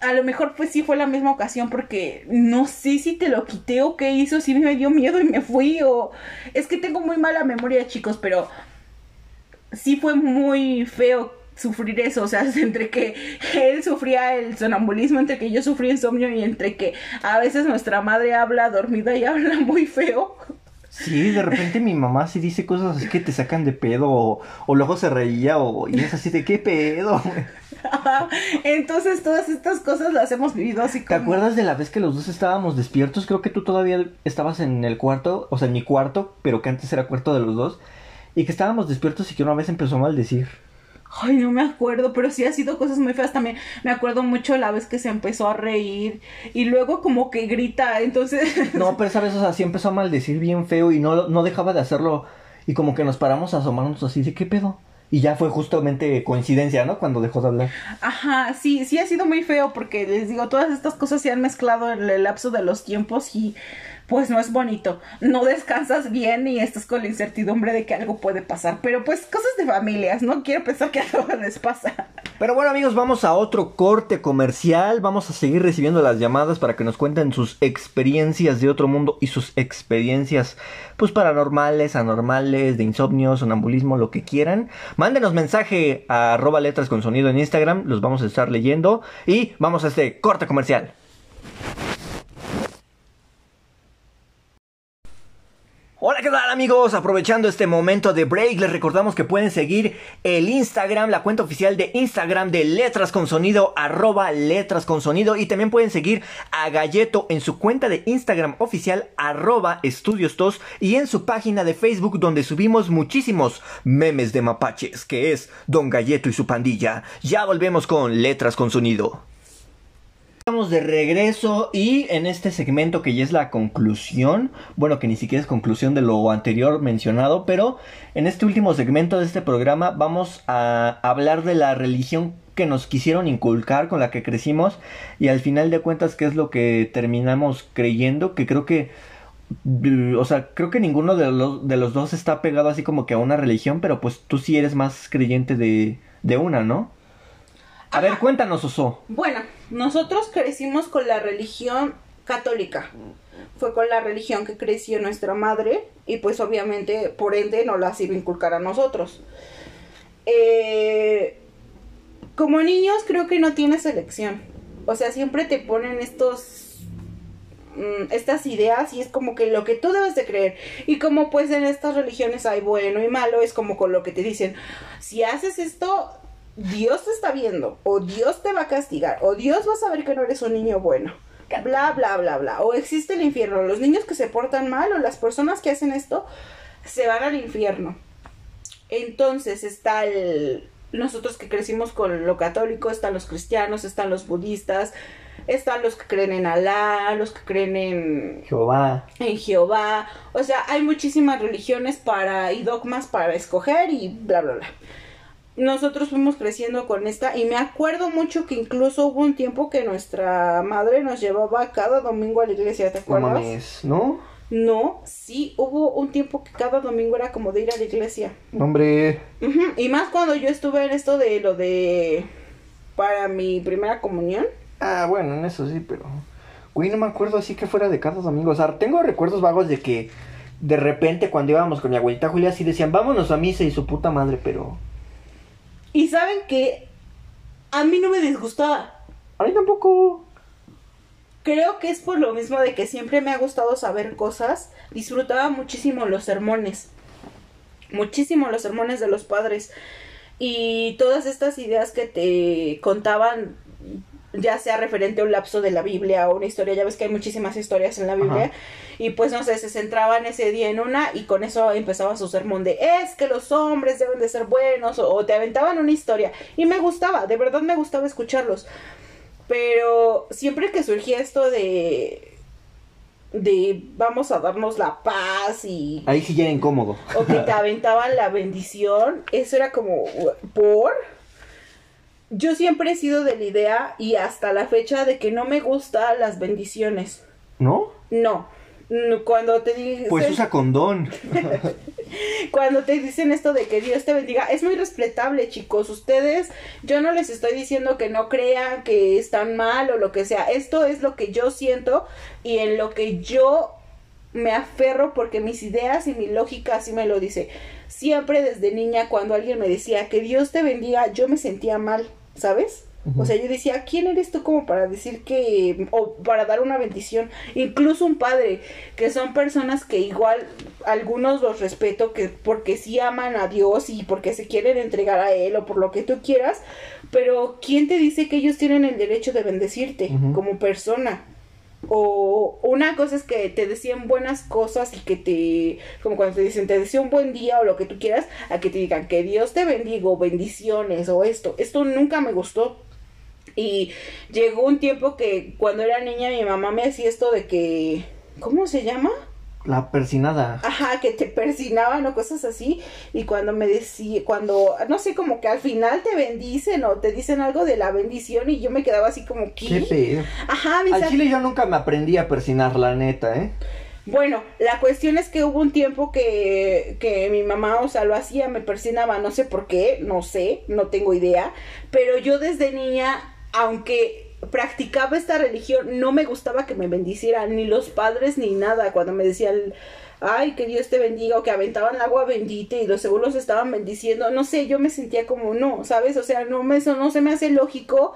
A lo mejor pues sí fue la misma ocasión porque no sé si te lo quité o qué hizo, si me dio miedo y me fui o es que tengo muy mala memoria chicos, pero sí fue muy feo sufrir eso, o sea, entre que él sufría el sonambulismo, entre que yo sufrí insomnio y entre que a veces nuestra madre habla dormida y habla muy feo. Sí, de repente mi mamá sí dice cosas así que te sacan de pedo o, o luego se reía o y es así de qué pedo. Entonces todas estas cosas las hemos vivido así como... ¿Te acuerdas de la vez que los dos estábamos despiertos? Creo que tú todavía estabas en el cuarto, o sea, en mi cuarto, pero que antes era cuarto de los dos. Y que estábamos despiertos y que una vez empezó a maldecir. Ay, no me acuerdo, pero sí ha sido cosas muy feas también. Me acuerdo mucho la vez que se empezó a reír y luego como que grita, entonces... No, pero esa vez, o sea, sí empezó a maldecir bien feo y no, no dejaba de hacerlo. Y como que nos paramos a asomarnos así, ¿de qué pedo? Y ya fue justamente coincidencia, ¿no? Cuando dejó de hablar. Ajá, sí, sí ha sido muy feo porque les digo, todas estas cosas se han mezclado en el lapso de los tiempos y pues no es bonito. No descansas bien y estás con la incertidumbre de que algo puede pasar. Pero pues cosas de familias, no quiero pensar que algo les pasa. Pero bueno amigos, vamos a otro corte comercial. Vamos a seguir recibiendo las llamadas para que nos cuenten sus experiencias de otro mundo y sus experiencias pues paranormales, anormales, de insomnio, sonambulismo, lo que quieran. Mándenos mensaje a arroba letras con sonido en Instagram, los vamos a estar leyendo y vamos a este corte comercial. Hola, ¿qué tal amigos? Aprovechando este momento de break, les recordamos que pueden seguir el Instagram, la cuenta oficial de Instagram de Letras con Sonido, arroba Letras con Sonido, y también pueden seguir a Galleto en su cuenta de Instagram oficial, arroba Estudios 2, y en su página de Facebook donde subimos muchísimos memes de mapaches, que es Don Galleto y su pandilla. Ya volvemos con Letras con Sonido. Estamos de regreso y en este segmento que ya es la conclusión, bueno que ni siquiera es conclusión de lo anterior mencionado, pero en este último segmento de este programa vamos a hablar de la religión que nos quisieron inculcar, con la que crecimos y al final de cuentas qué es lo que terminamos creyendo, que creo que o sea, creo que ninguno de los, de los dos está pegado así como que a una religión, pero pues tú sí eres más creyente de, de una, ¿no? A ver, cuéntanos, Oso. Bueno, nosotros crecimos con la religión católica. Fue con la religión que creció nuestra madre y pues obviamente por ende no las iba a inculcar a nosotros. Eh, como niños creo que no tienes elección. O sea, siempre te ponen estos mm, estas ideas y es como que lo que tú debes de creer. Y como pues en estas religiones hay bueno y malo, es como con lo que te dicen, si haces esto, Dios te está viendo, o Dios te va a castigar, o Dios va a saber que no eres un niño bueno, bla, bla, bla, bla, o existe el infierno, los niños que se portan mal o las personas que hacen esto se van al infierno. Entonces está el... Nosotros que crecimos con lo católico, están los cristianos, están los budistas, están los que creen en Alá, los que creen en Jehová. En Jehová. O sea, hay muchísimas religiones para y dogmas para escoger y bla, bla, bla nosotros fuimos creciendo con esta y me acuerdo mucho que incluso hubo un tiempo que nuestra madre nos llevaba cada domingo a la iglesia, ¿te acuerdas? No, ¿no? sí, hubo un tiempo que cada domingo era como de ir a la iglesia. Hombre. Y más cuando yo estuve en esto de lo de para mi primera comunión. Ah, bueno, en eso sí, pero güey, no me acuerdo así que fuera de cada domingo, o sea, tengo recuerdos vagos de que de repente cuando íbamos con mi abuelita Julia así decían, "Vámonos a misa" y su puta madre, pero y saben que a mí no me disgustaba. A mí tampoco. Creo que es por lo mismo de que siempre me ha gustado saber cosas. Disfrutaba muchísimo los sermones. Muchísimo los sermones de los padres. Y todas estas ideas que te contaban ya sea referente a un lapso de la Biblia o una historia, ya ves que hay muchísimas historias en la Biblia, y pues no sé, se centraban ese día en una y con eso empezaba su sermón de es que los hombres deben de ser buenos o, te aventaban una historia y me gustaba, de verdad me gustaba escucharlos, pero siempre que surgía esto de de vamos a darnos la paz y ahí sí ya era incómodo o que te aventaban la bendición, eso era como por yo siempre he sido de la idea y hasta la fecha de que no me gustan las bendiciones. ¿No? No. Cuando te dicen... Pues usa condón. Cuando te dicen esto de que Dios te bendiga, es muy respetable, chicos. Ustedes, yo no les estoy diciendo que no crean que están mal o lo que sea. Esto es lo que yo siento y en lo que yo me aferro porque mis ideas y mi lógica así me lo dice. Siempre desde niña cuando alguien me decía que Dios te bendiga, yo me sentía mal, ¿sabes? O sea, yo decía, ¿quién eres tú como para decir que, o para dar una bendición? Incluso un padre, que son personas que igual algunos los respeto, que porque sí aman a Dios y porque se quieren entregar a Él o por lo que tú quieras, pero ¿quién te dice que ellos tienen el derecho de bendecirte como persona? O una cosa es que te decían buenas cosas y que te, como cuando te dicen, te deseo un buen día o lo que tú quieras, a que te digan que Dios te bendiga o bendiciones o esto. Esto nunca me gustó. Y llegó un tiempo que cuando era niña mi mamá me hacía esto de que, ¿cómo se llama? La persinada. Ajá, que te persinaban o cosas así. Y cuando me decía, cuando, no sé, como que al final te bendicen o te dicen algo de la bendición y yo me quedaba así como, ¿qué? Qué Ajá, Al chile yo nunca me aprendí a persinar, la neta, ¿eh? Bueno, la cuestión es que hubo un tiempo que, que mi mamá, o sea, lo hacía, me persinaba, no sé por qué, no sé, no tengo idea, pero yo desde niña, aunque practicaba esta religión, no me gustaba que me bendicieran, ni los padres ni nada, cuando me decían, ay, que Dios te bendiga, o que aventaban agua bendita y los seguros estaban bendiciendo, no sé, yo me sentía como, no, ¿sabes? O sea, no me, eso no se me hace lógico,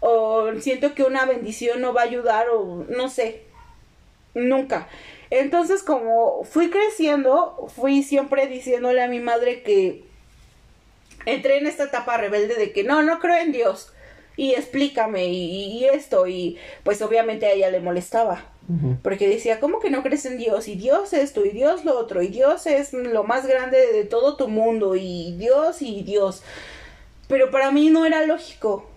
o siento que una bendición no va a ayudar, o no sé, nunca. Entonces, como fui creciendo, fui siempre diciéndole a mi madre que entré en esta etapa rebelde de que no, no creo en Dios. Y explícame y, y esto. Y pues obviamente a ella le molestaba. Porque decía, ¿cómo que no crees en Dios? Y Dios esto, y Dios lo otro, y Dios es lo más grande de todo tu mundo, y Dios y Dios. Pero para mí no era lógico,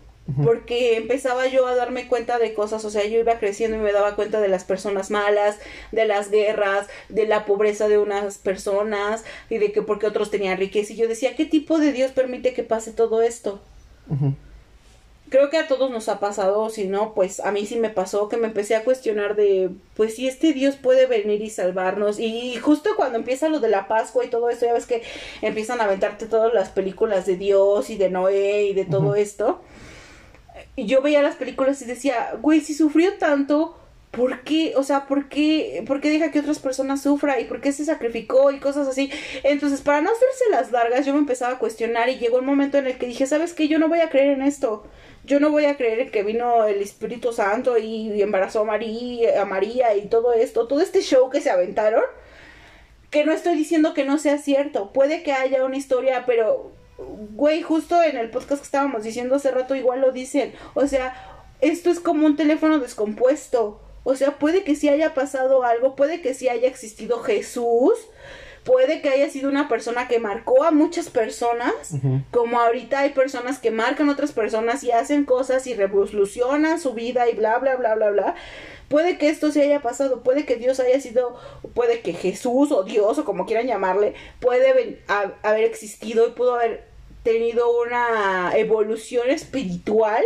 porque empezaba yo a darme cuenta de cosas, o sea, yo iba creciendo y me daba cuenta de las personas malas, de las guerras, de la pobreza de unas personas, y de que porque otros tenían riqueza. Y yo decía, ¿qué tipo de Dios permite que pase todo esto? Creo que a todos nos ha pasado, si no, pues a mí sí me pasó que me empecé a cuestionar de, pues si este Dios puede venir y salvarnos. Y justo cuando empieza lo de la Pascua y todo esto, ya ves que empiezan a aventarte todas las películas de Dios y de Noé y de todo esto. Y yo veía las películas y decía, güey, si sufrió tanto, ¿por qué? O sea, ¿por qué, ¿por qué deja que otras personas sufran? ¿Y por qué se sacrificó? Y cosas así. Entonces, para no hacerse las largas, yo me empezaba a cuestionar y llegó el momento en el que dije, ¿sabes qué? Yo no voy a creer en esto yo no voy a creer en que vino el Espíritu Santo y embarazó a María, a María y todo esto, todo este show que se aventaron, que no estoy diciendo que no sea cierto, puede que haya una historia, pero, güey, justo en el podcast que estábamos diciendo hace rato igual lo dicen, o sea, esto es como un teléfono descompuesto, o sea, puede que sí haya pasado algo, puede que sí haya existido Jesús, puede que haya sido una persona que marcó a muchas personas, como ahorita hay personas que marcan a otras personas y hacen cosas y revolucionan su vida y bla, bla, bla, bla, bla. Puede que esto se haya pasado, puede que Dios haya sido, puede que Jesús o Dios o como quieran llamarle, puede haber existido y pudo haber tenido una evolución espiritual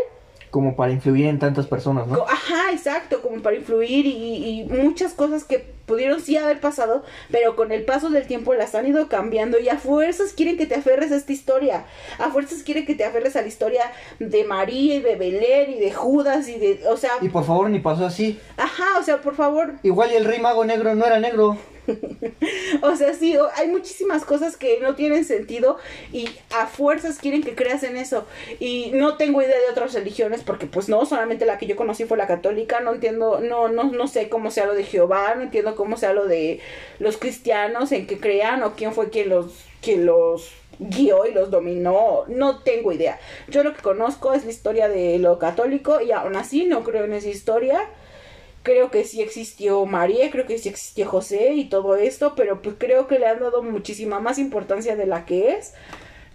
como para influir en tantas personas, ¿no? Ajá, exacto, como para influir y, muchas cosas que pudieron sí haber pasado, pero con el paso del tiempo las han ido cambiando y a fuerzas quieren que te aferres a esta historia, a fuerzas quieren que te aferres a la historia de María y de Belén y de Judas y de, o sea... Y por favor, ni pasó así. Ajá, o sea, por favor. Igual y el rey mago negro no era negro. o sea, sí, hay muchísimas cosas que no tienen sentido y a fuerzas quieren que creas en eso. Y no tengo idea de otras religiones porque pues no, solamente la que yo conocí fue la católica, no entiendo, no, no, no sé cómo sea lo de Jehová, no entiendo cómo sea lo de los cristianos, en qué crean o quién fue quien los, quien los guió y los dominó, no tengo idea. Yo lo que conozco es la historia de lo católico y aún así no creo en esa historia creo que sí existió María, creo que sí existió José y todo esto, pero pues creo que le han dado muchísima más importancia de la que es.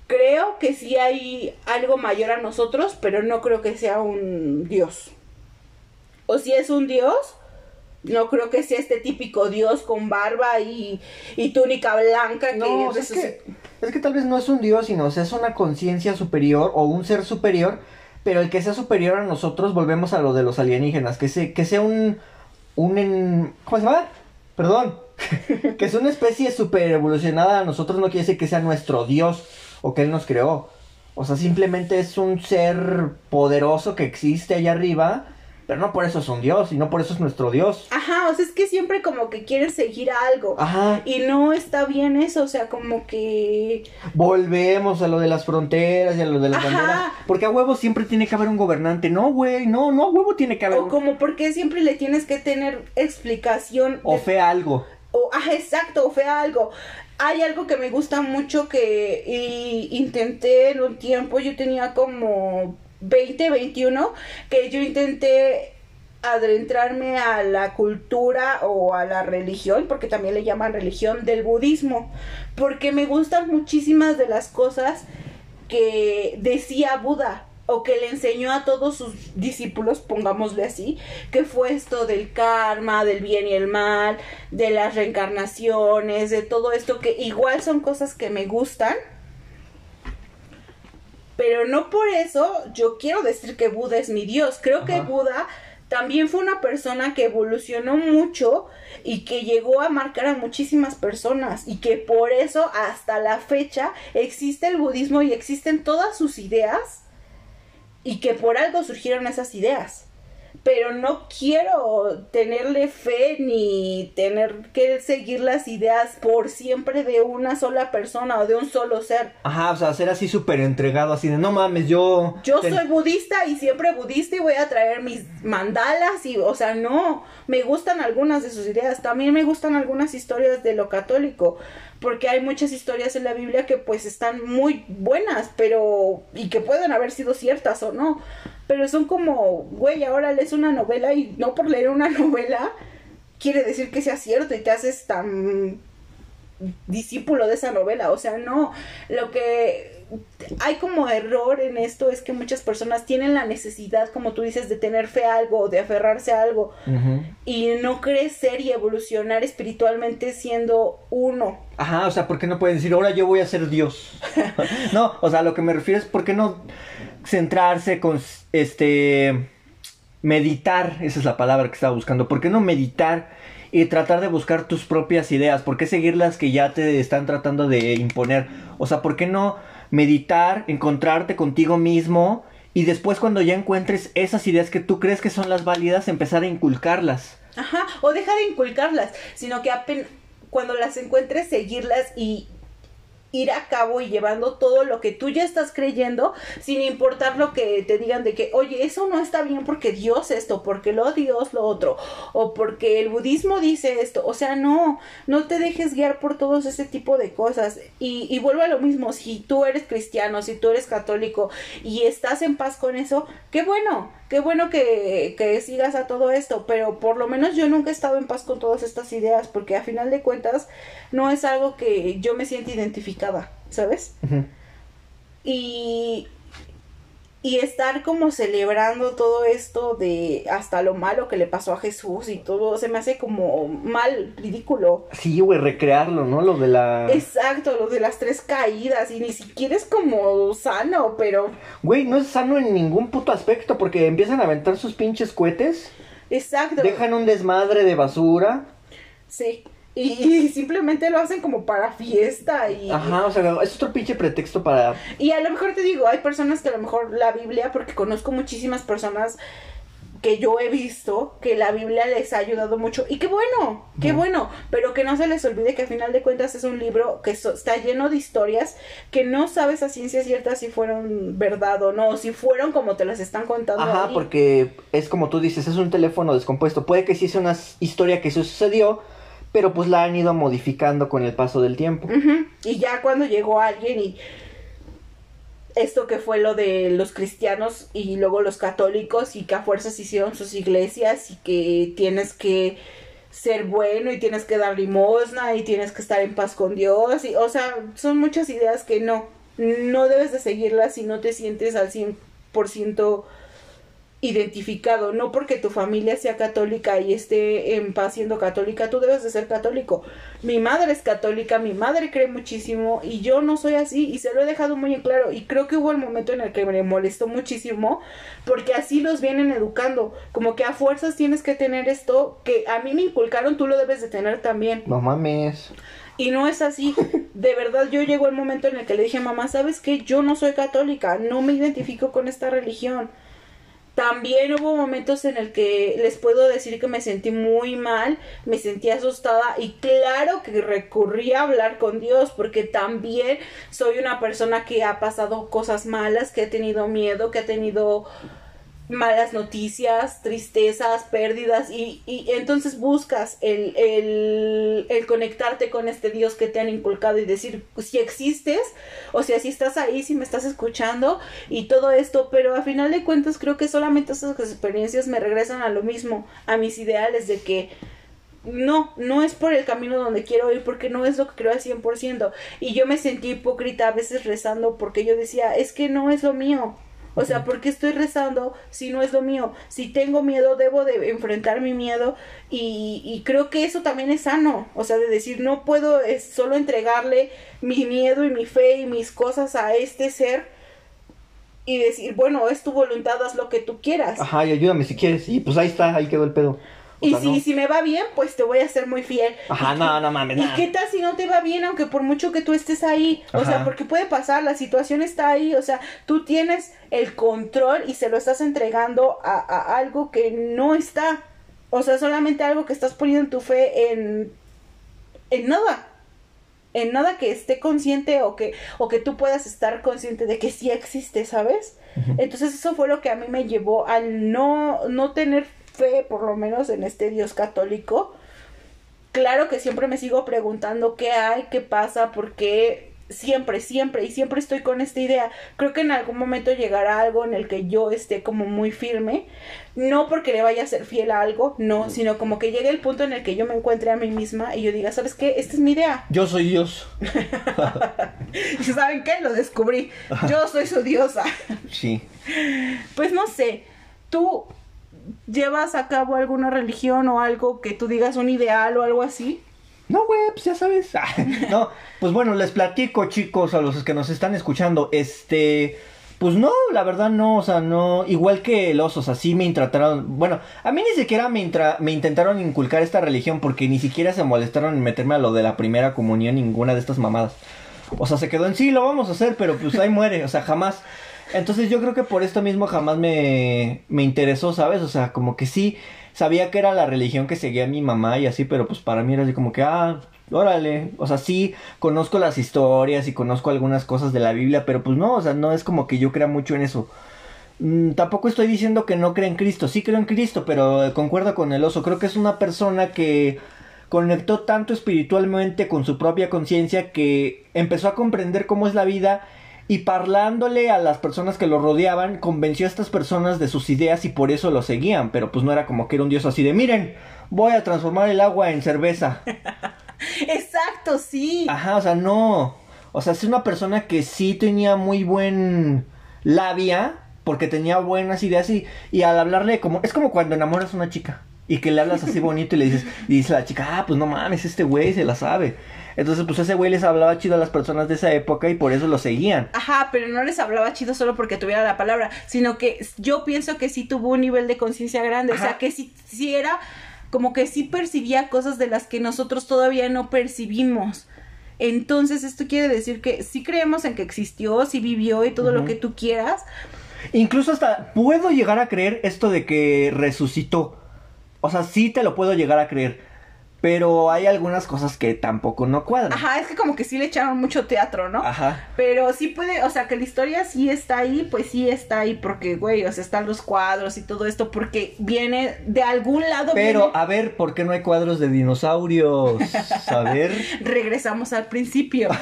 Creo que sí hay algo mayor a nosotros, pero no creo que sea un dios. O si es un dios, no creo que sea este típico dios con barba y, y túnica blanca que, no, es que es que tal vez no es un dios, sino es una conciencia superior o un ser superior pero el que sea superior a nosotros, volvemos a lo de los alienígenas, que, se, que sea un, un, ¿cómo se llama? Perdón, que sea una especie super evolucionada a nosotros no quiere decir que sea nuestro Dios o que Él nos creó. O sea, simplemente es un ser poderoso que existe allá arriba pero no por eso es un dios y no por eso es nuestro dios. Ajá, o sea, es que siempre como que quieren seguir algo. Ajá. Y no está bien eso, o sea, como que... Volvemos a lo de las fronteras y a lo de las banderas. Porque a huevo siempre tiene que haber un gobernante. No, güey, no, no, a huevo tiene que haber... O como porque siempre le tienes que tener explicación. O fe algo. O, ah, exacto, o fe algo hay algo que me gusta mucho que y intenté en un tiempo, yo tenía como 2021 que yo intenté adentrarme a la cultura o a la religión, porque también le llaman religión del budismo, porque me gustan muchísimas de las cosas que decía Buda o que le enseñó a todos sus discípulos, pongámosle así, que fue esto del karma, del bien y el mal, de las reencarnaciones, de todo esto que igual son cosas que me gustan pero no por eso yo quiero decir que Buda es mi Dios. Creo que Buda también fue una persona que evolucionó mucho y que llegó a marcar a muchísimas personas y que por eso hasta la fecha existe el budismo y existen todas sus ideas y que por algo surgieron esas ideas. Pero no quiero tenerle fe ni tener que seguir las ideas por siempre de una sola persona o de un solo ser. Ajá, o sea, ser así súper entregado, así de no mames, yo... Yo soy budista y siempre budista y voy a traer mis mandalas y, o sea, no, me gustan algunas de sus ideas, también me gustan algunas historias de lo católico, porque hay muchas historias en la Biblia que pues están muy buenas, pero... y que pueden haber sido ciertas o no. Pero son como, güey, ahora lees una novela y no por leer una novela quiere decir que sea cierto y te haces tan discípulo de esa novela, o sea, no, lo que hay como error en esto es que muchas personas tienen la necesidad, como tú dices, de tener fe a algo, de aferrarse a algo y no crecer y evolucionar espiritualmente siendo uno. Ajá, o sea, ¿por qué no pueden decir, ahora yo voy a ser Dios? no, o sea, lo que me refiero es, ¿por qué no centrarse con este meditar, esa es la palabra que estaba buscando, ¿por qué no meditar y tratar de buscar tus propias ideas? ¿Por qué seguir las que ya te están tratando de imponer? O sea, ¿por qué no meditar, encontrarte contigo mismo y después cuando ya encuentres esas ideas que tú crees que son las válidas, empezar a inculcarlas? Ajá, o deja de inculcarlas, sino que apenas cuando las encuentres seguirlas y ir a cabo y llevando todo lo que tú ya estás creyendo, sin importar lo que te digan de que, oye, eso no está bien porque Dios esto, porque lo Dios lo otro, o porque el budismo dice esto. O sea, no, no te dejes guiar por todos ese tipo de cosas. Y, y vuelvo a lo mismo, si tú eres cristiano, si tú eres católico y estás en paz con eso, qué bueno, qué bueno que, que sigas a todo esto, pero por lo menos yo nunca he estado en paz con todas estas ideas, porque a final de cuentas no es algo que yo me siento identificada, ¿sabes? Y y estar como celebrando todo esto de hasta lo malo que le pasó a Jesús y todo se me hace como mal, ridículo. Sí, güey, recrearlo, ¿no? Lo de la... Exacto, lo de las tres caídas y ni siquiera es como sano, pero... Güey, no es sano en ningún puto aspecto porque empiezan a aventar sus pinches cohetes. Exacto. Dejan un desmadre de basura. Sí. Y, simplemente lo hacen como para fiesta y... Ajá, o sea, es otro pinche pretexto para... Y a lo mejor te digo, hay personas que a lo mejor la Biblia, porque conozco muchísimas personas que yo he visto que la Biblia les ha ayudado mucho. Y qué bueno, qué bueno, pero que no se les olvide que al final de cuentas es un libro que está lleno de historias que no sabes a ciencia cierta si fueron verdad o no, si fueron como te las están contando. Ajá, porque es como tú dices, es un teléfono descompuesto, puede que sí sea una historia que sucedió, pero pues la han ido modificando con el paso del tiempo. Y ya cuando llegó alguien y esto que fue lo de los cristianos y luego los católicos y que a fuerzas hicieron sus iglesias y que tienes que ser bueno y tienes que dar limosna y tienes que estar en paz con Dios y o sea, son muchas ideas que no no debes de seguirlas si no te sientes al 100% identificado, no porque tu familia sea católica y esté en paz siendo católica, tú debes de ser católico. Mi madre es católica, mi madre cree muchísimo y yo no soy así y se lo he dejado muy en claro y creo que hubo el momento en el que me molestó muchísimo porque así los vienen educando, como que a fuerzas tienes que tener esto que a mí me inculcaron, tú lo debes de tener también. No mames. Y no es así. De verdad, yo llegó el momento en el que le dije, mamá, ¿sabes qué? Yo no soy católica, no me identifico con esta religión también hubo momentos en el que les puedo decir que me sentí muy mal, me sentí asustada y claro que recurrí a hablar con Dios porque también soy una persona que ha pasado cosas malas, que ha tenido miedo, que ha tenido malas noticias, tristezas, pérdidas y, y entonces buscas el, el, el, conectarte con este Dios que te han inculcado y decir si existes o sea, si estás ahí, si me estás escuchando y todo esto, pero a final de cuentas creo que solamente esas experiencias me regresan a lo mismo, a mis ideales de que no, no es por el camino donde quiero ir porque no es lo que creo al 100% y yo me sentí hipócrita a veces rezando porque yo decía, es que no es lo mío o sea, ¿por qué estoy rezando si no es lo mío? Si tengo miedo, debo de enfrentar mi miedo y, y creo que eso también es sano. O sea, de decir, no puedo es solo entregarle mi miedo y mi fe y mis cosas a este ser y decir, bueno, es tu voluntad, haz lo que tú quieras. Ajá, y ayúdame si quieres. Y pues ahí está, ahí quedó el pedo. Y sea, si, no. si me va bien, pues te voy a ser muy fiel. Ajá, no, no mames, ¿Y qué tal si no te va bien, aunque por mucho que tú estés ahí? O sea, porque puede pasar, la situación está ahí, o sea, tú tienes el control y se lo estás entregando a, a algo que no está. O sea, solamente algo que estás poniendo tu fe en, en nada. En nada que esté consciente o que, o que tú puedas estar consciente de que sí existe, ¿sabes? Entonces eso fue lo que a mí me llevó al no, no tener fe, por lo menos en este Dios católico. Claro que siempre me sigo preguntando qué hay, qué pasa, por qué siempre, siempre y siempre estoy con esta idea. Creo que en algún momento llegará algo en el que yo esté como muy firme, no porque le vaya a ser fiel a algo, no, sino como que llegue el punto en el que yo me encuentre a mí misma y yo diga, ¿sabes qué? Esta es mi idea. Yo soy Dios. ¿Y saben qué? Lo descubrí. Yo soy su diosa. Sí. Pues no sé, tú llevas a cabo alguna religión o algo que tú digas un ideal o algo así. No, güey, pues ya sabes. no, pues bueno, les platico, chicos, a los que nos están escuchando. Este, pues no, la verdad no, o sea, no, igual que los osos, así me trataron. Bueno, a mí ni siquiera me, me intentaron inculcar esta religión porque ni siquiera se molestaron en meterme a lo de la primera comunión, ninguna de estas mamadas. O sea, se quedó en sí, lo vamos a hacer, pero pues ahí muere, o sea, jamás. Entonces yo creo que por esto mismo jamás me, me interesó, ¿sabes? O sea, como que sí, sabía que era la religión que seguía mi mamá y así, pero pues para mí era así como que, ah, órale. O sea, sí, conozco las historias y conozco algunas cosas de la Biblia, pero pues no, o sea, no es como que yo crea mucho en eso. Mm, tampoco estoy diciendo que no crea en Cristo, sí creo en Cristo, pero concuerdo con el oso, creo que es una persona que conectó tanto espiritualmente con su propia conciencia que empezó a comprender cómo es la vida y parlándole a las personas que lo rodeaban, convenció a estas personas de sus ideas y por eso lo seguían, pero pues no era como que era un dios así de miren, voy a transformar el agua en cerveza. Exacto, sí. Ajá, o sea, no. O sea, es una persona que sí tenía muy buen labia, porque tenía buenas ideas y, y al hablarle como... Es como cuando enamoras a una chica y que le hablas así bonito y le dices, y dice la chica, ah, pues no mames, este güey se la sabe. Entonces, pues ese güey les hablaba chido a las personas de esa época y por eso lo seguían. Ajá, pero no les hablaba chido solo porque tuviera la palabra, sino que yo pienso que sí tuvo un nivel de conciencia grande, o sea, que sí, sí era como que sí percibía cosas de las que nosotros todavía no percibimos. Entonces, esto quiere decir que sí creemos en que existió, sí vivió y todo lo que tú quieras. Incluso hasta puedo llegar a creer esto de que resucitó. O sea, sí te lo puedo llegar a creer. Pero hay algunas cosas que tampoco no cuadran. Ajá, es que como que sí le echaron mucho teatro, ¿no? Ajá. Pero sí puede, o sea, que la historia sí está ahí, pues sí está ahí, porque, güey, o sea, están los cuadros y todo esto, porque viene de algún lado. Pero, viene- a ver, ¿por qué no hay cuadros de dinosaurios? A ver. regresamos al principio.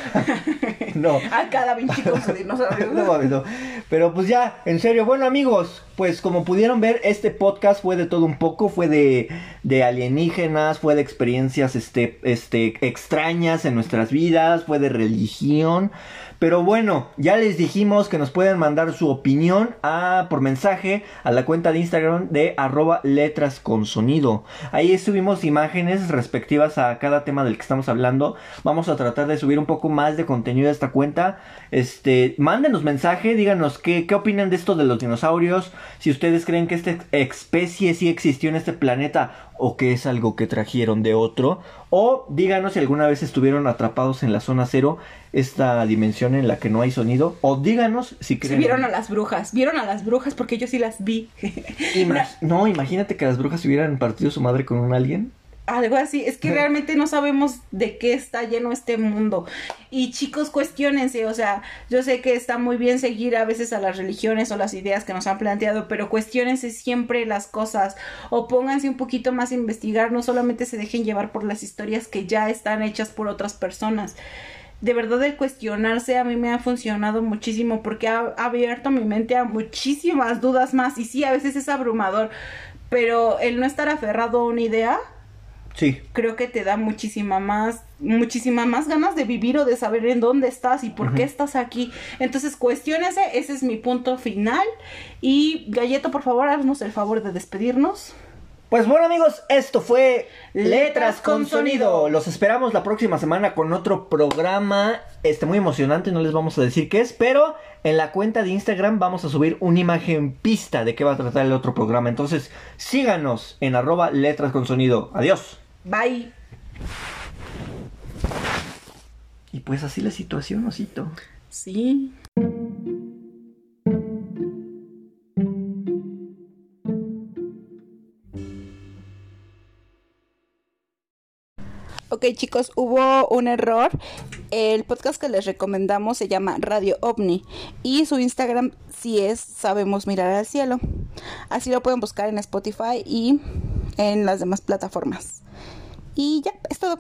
No. a cada Vinci con su dinosaurio. No no. Pero pues ya, en serio, bueno amigos, pues como pudieron ver, este podcast fue de todo un poco, fue de, de alienígenas, fue de experiencias este, este, extrañas en nuestras vidas, fue de religión. Pero bueno, ya les dijimos que nos pueden mandar su opinión a, por mensaje a la cuenta de Instagram de arroba letras con sonido. Ahí subimos imágenes respectivas a cada tema del que estamos hablando. Vamos a tratar de subir un poco más de contenido a esta cuenta. Este, mándenos mensaje, díganos qué, qué opinan de esto de los dinosaurios. Si ustedes creen que esta especie sí existió en este planeta o que es algo que trajeron de otro. O díganos si alguna vez estuvieron atrapados en la zona cero, esta dimensión en la que no hay sonido. O díganos si creen. vieron a las brujas, vieron a las brujas porque yo sí las vi. No, imagínate que las brujas hubieran partido su madre con un alien. Algo así, es que realmente no sabemos de qué está lleno este mundo. Y chicos, cuestionense, o sea, yo sé que está muy bien seguir a veces a las religiones o las ideas que nos han planteado, pero cuestionense siempre las cosas o pónganse un poquito más a investigar, no solamente se dejen llevar por las historias que ya están hechas por otras personas. De verdad el cuestionarse a mí me ha funcionado muchísimo porque ha abierto mi mente a muchísimas dudas más y sí, a veces es abrumador, pero el no estar aferrado a una idea Sí. creo que te da muchísima más, muchísima más ganas de vivir o de saber en dónde estás y por qué estás aquí. Entonces, cuestiónese, ese es mi punto final. Y Galleto, por favor, haznos el favor de despedirnos. Pues bueno amigos, esto fue Letras con Sonido. Los esperamos la próxima semana con otro programa, este muy emocionante, no les vamos a decir qué es, pero en la cuenta de Instagram vamos a subir una imagen pista de qué va a tratar el otro programa. Entonces síganos en arroba Letras con Sonido. Adiós. Bye. Y pues así la situación, osito. Sí. Ok chicos, hubo un error. El podcast que les recomendamos se llama Radio OVNI y su Instagram sí es Sabemos Mirar al Cielo. Así lo pueden buscar en Spotify y en las demás plataformas. Y ya, es todo.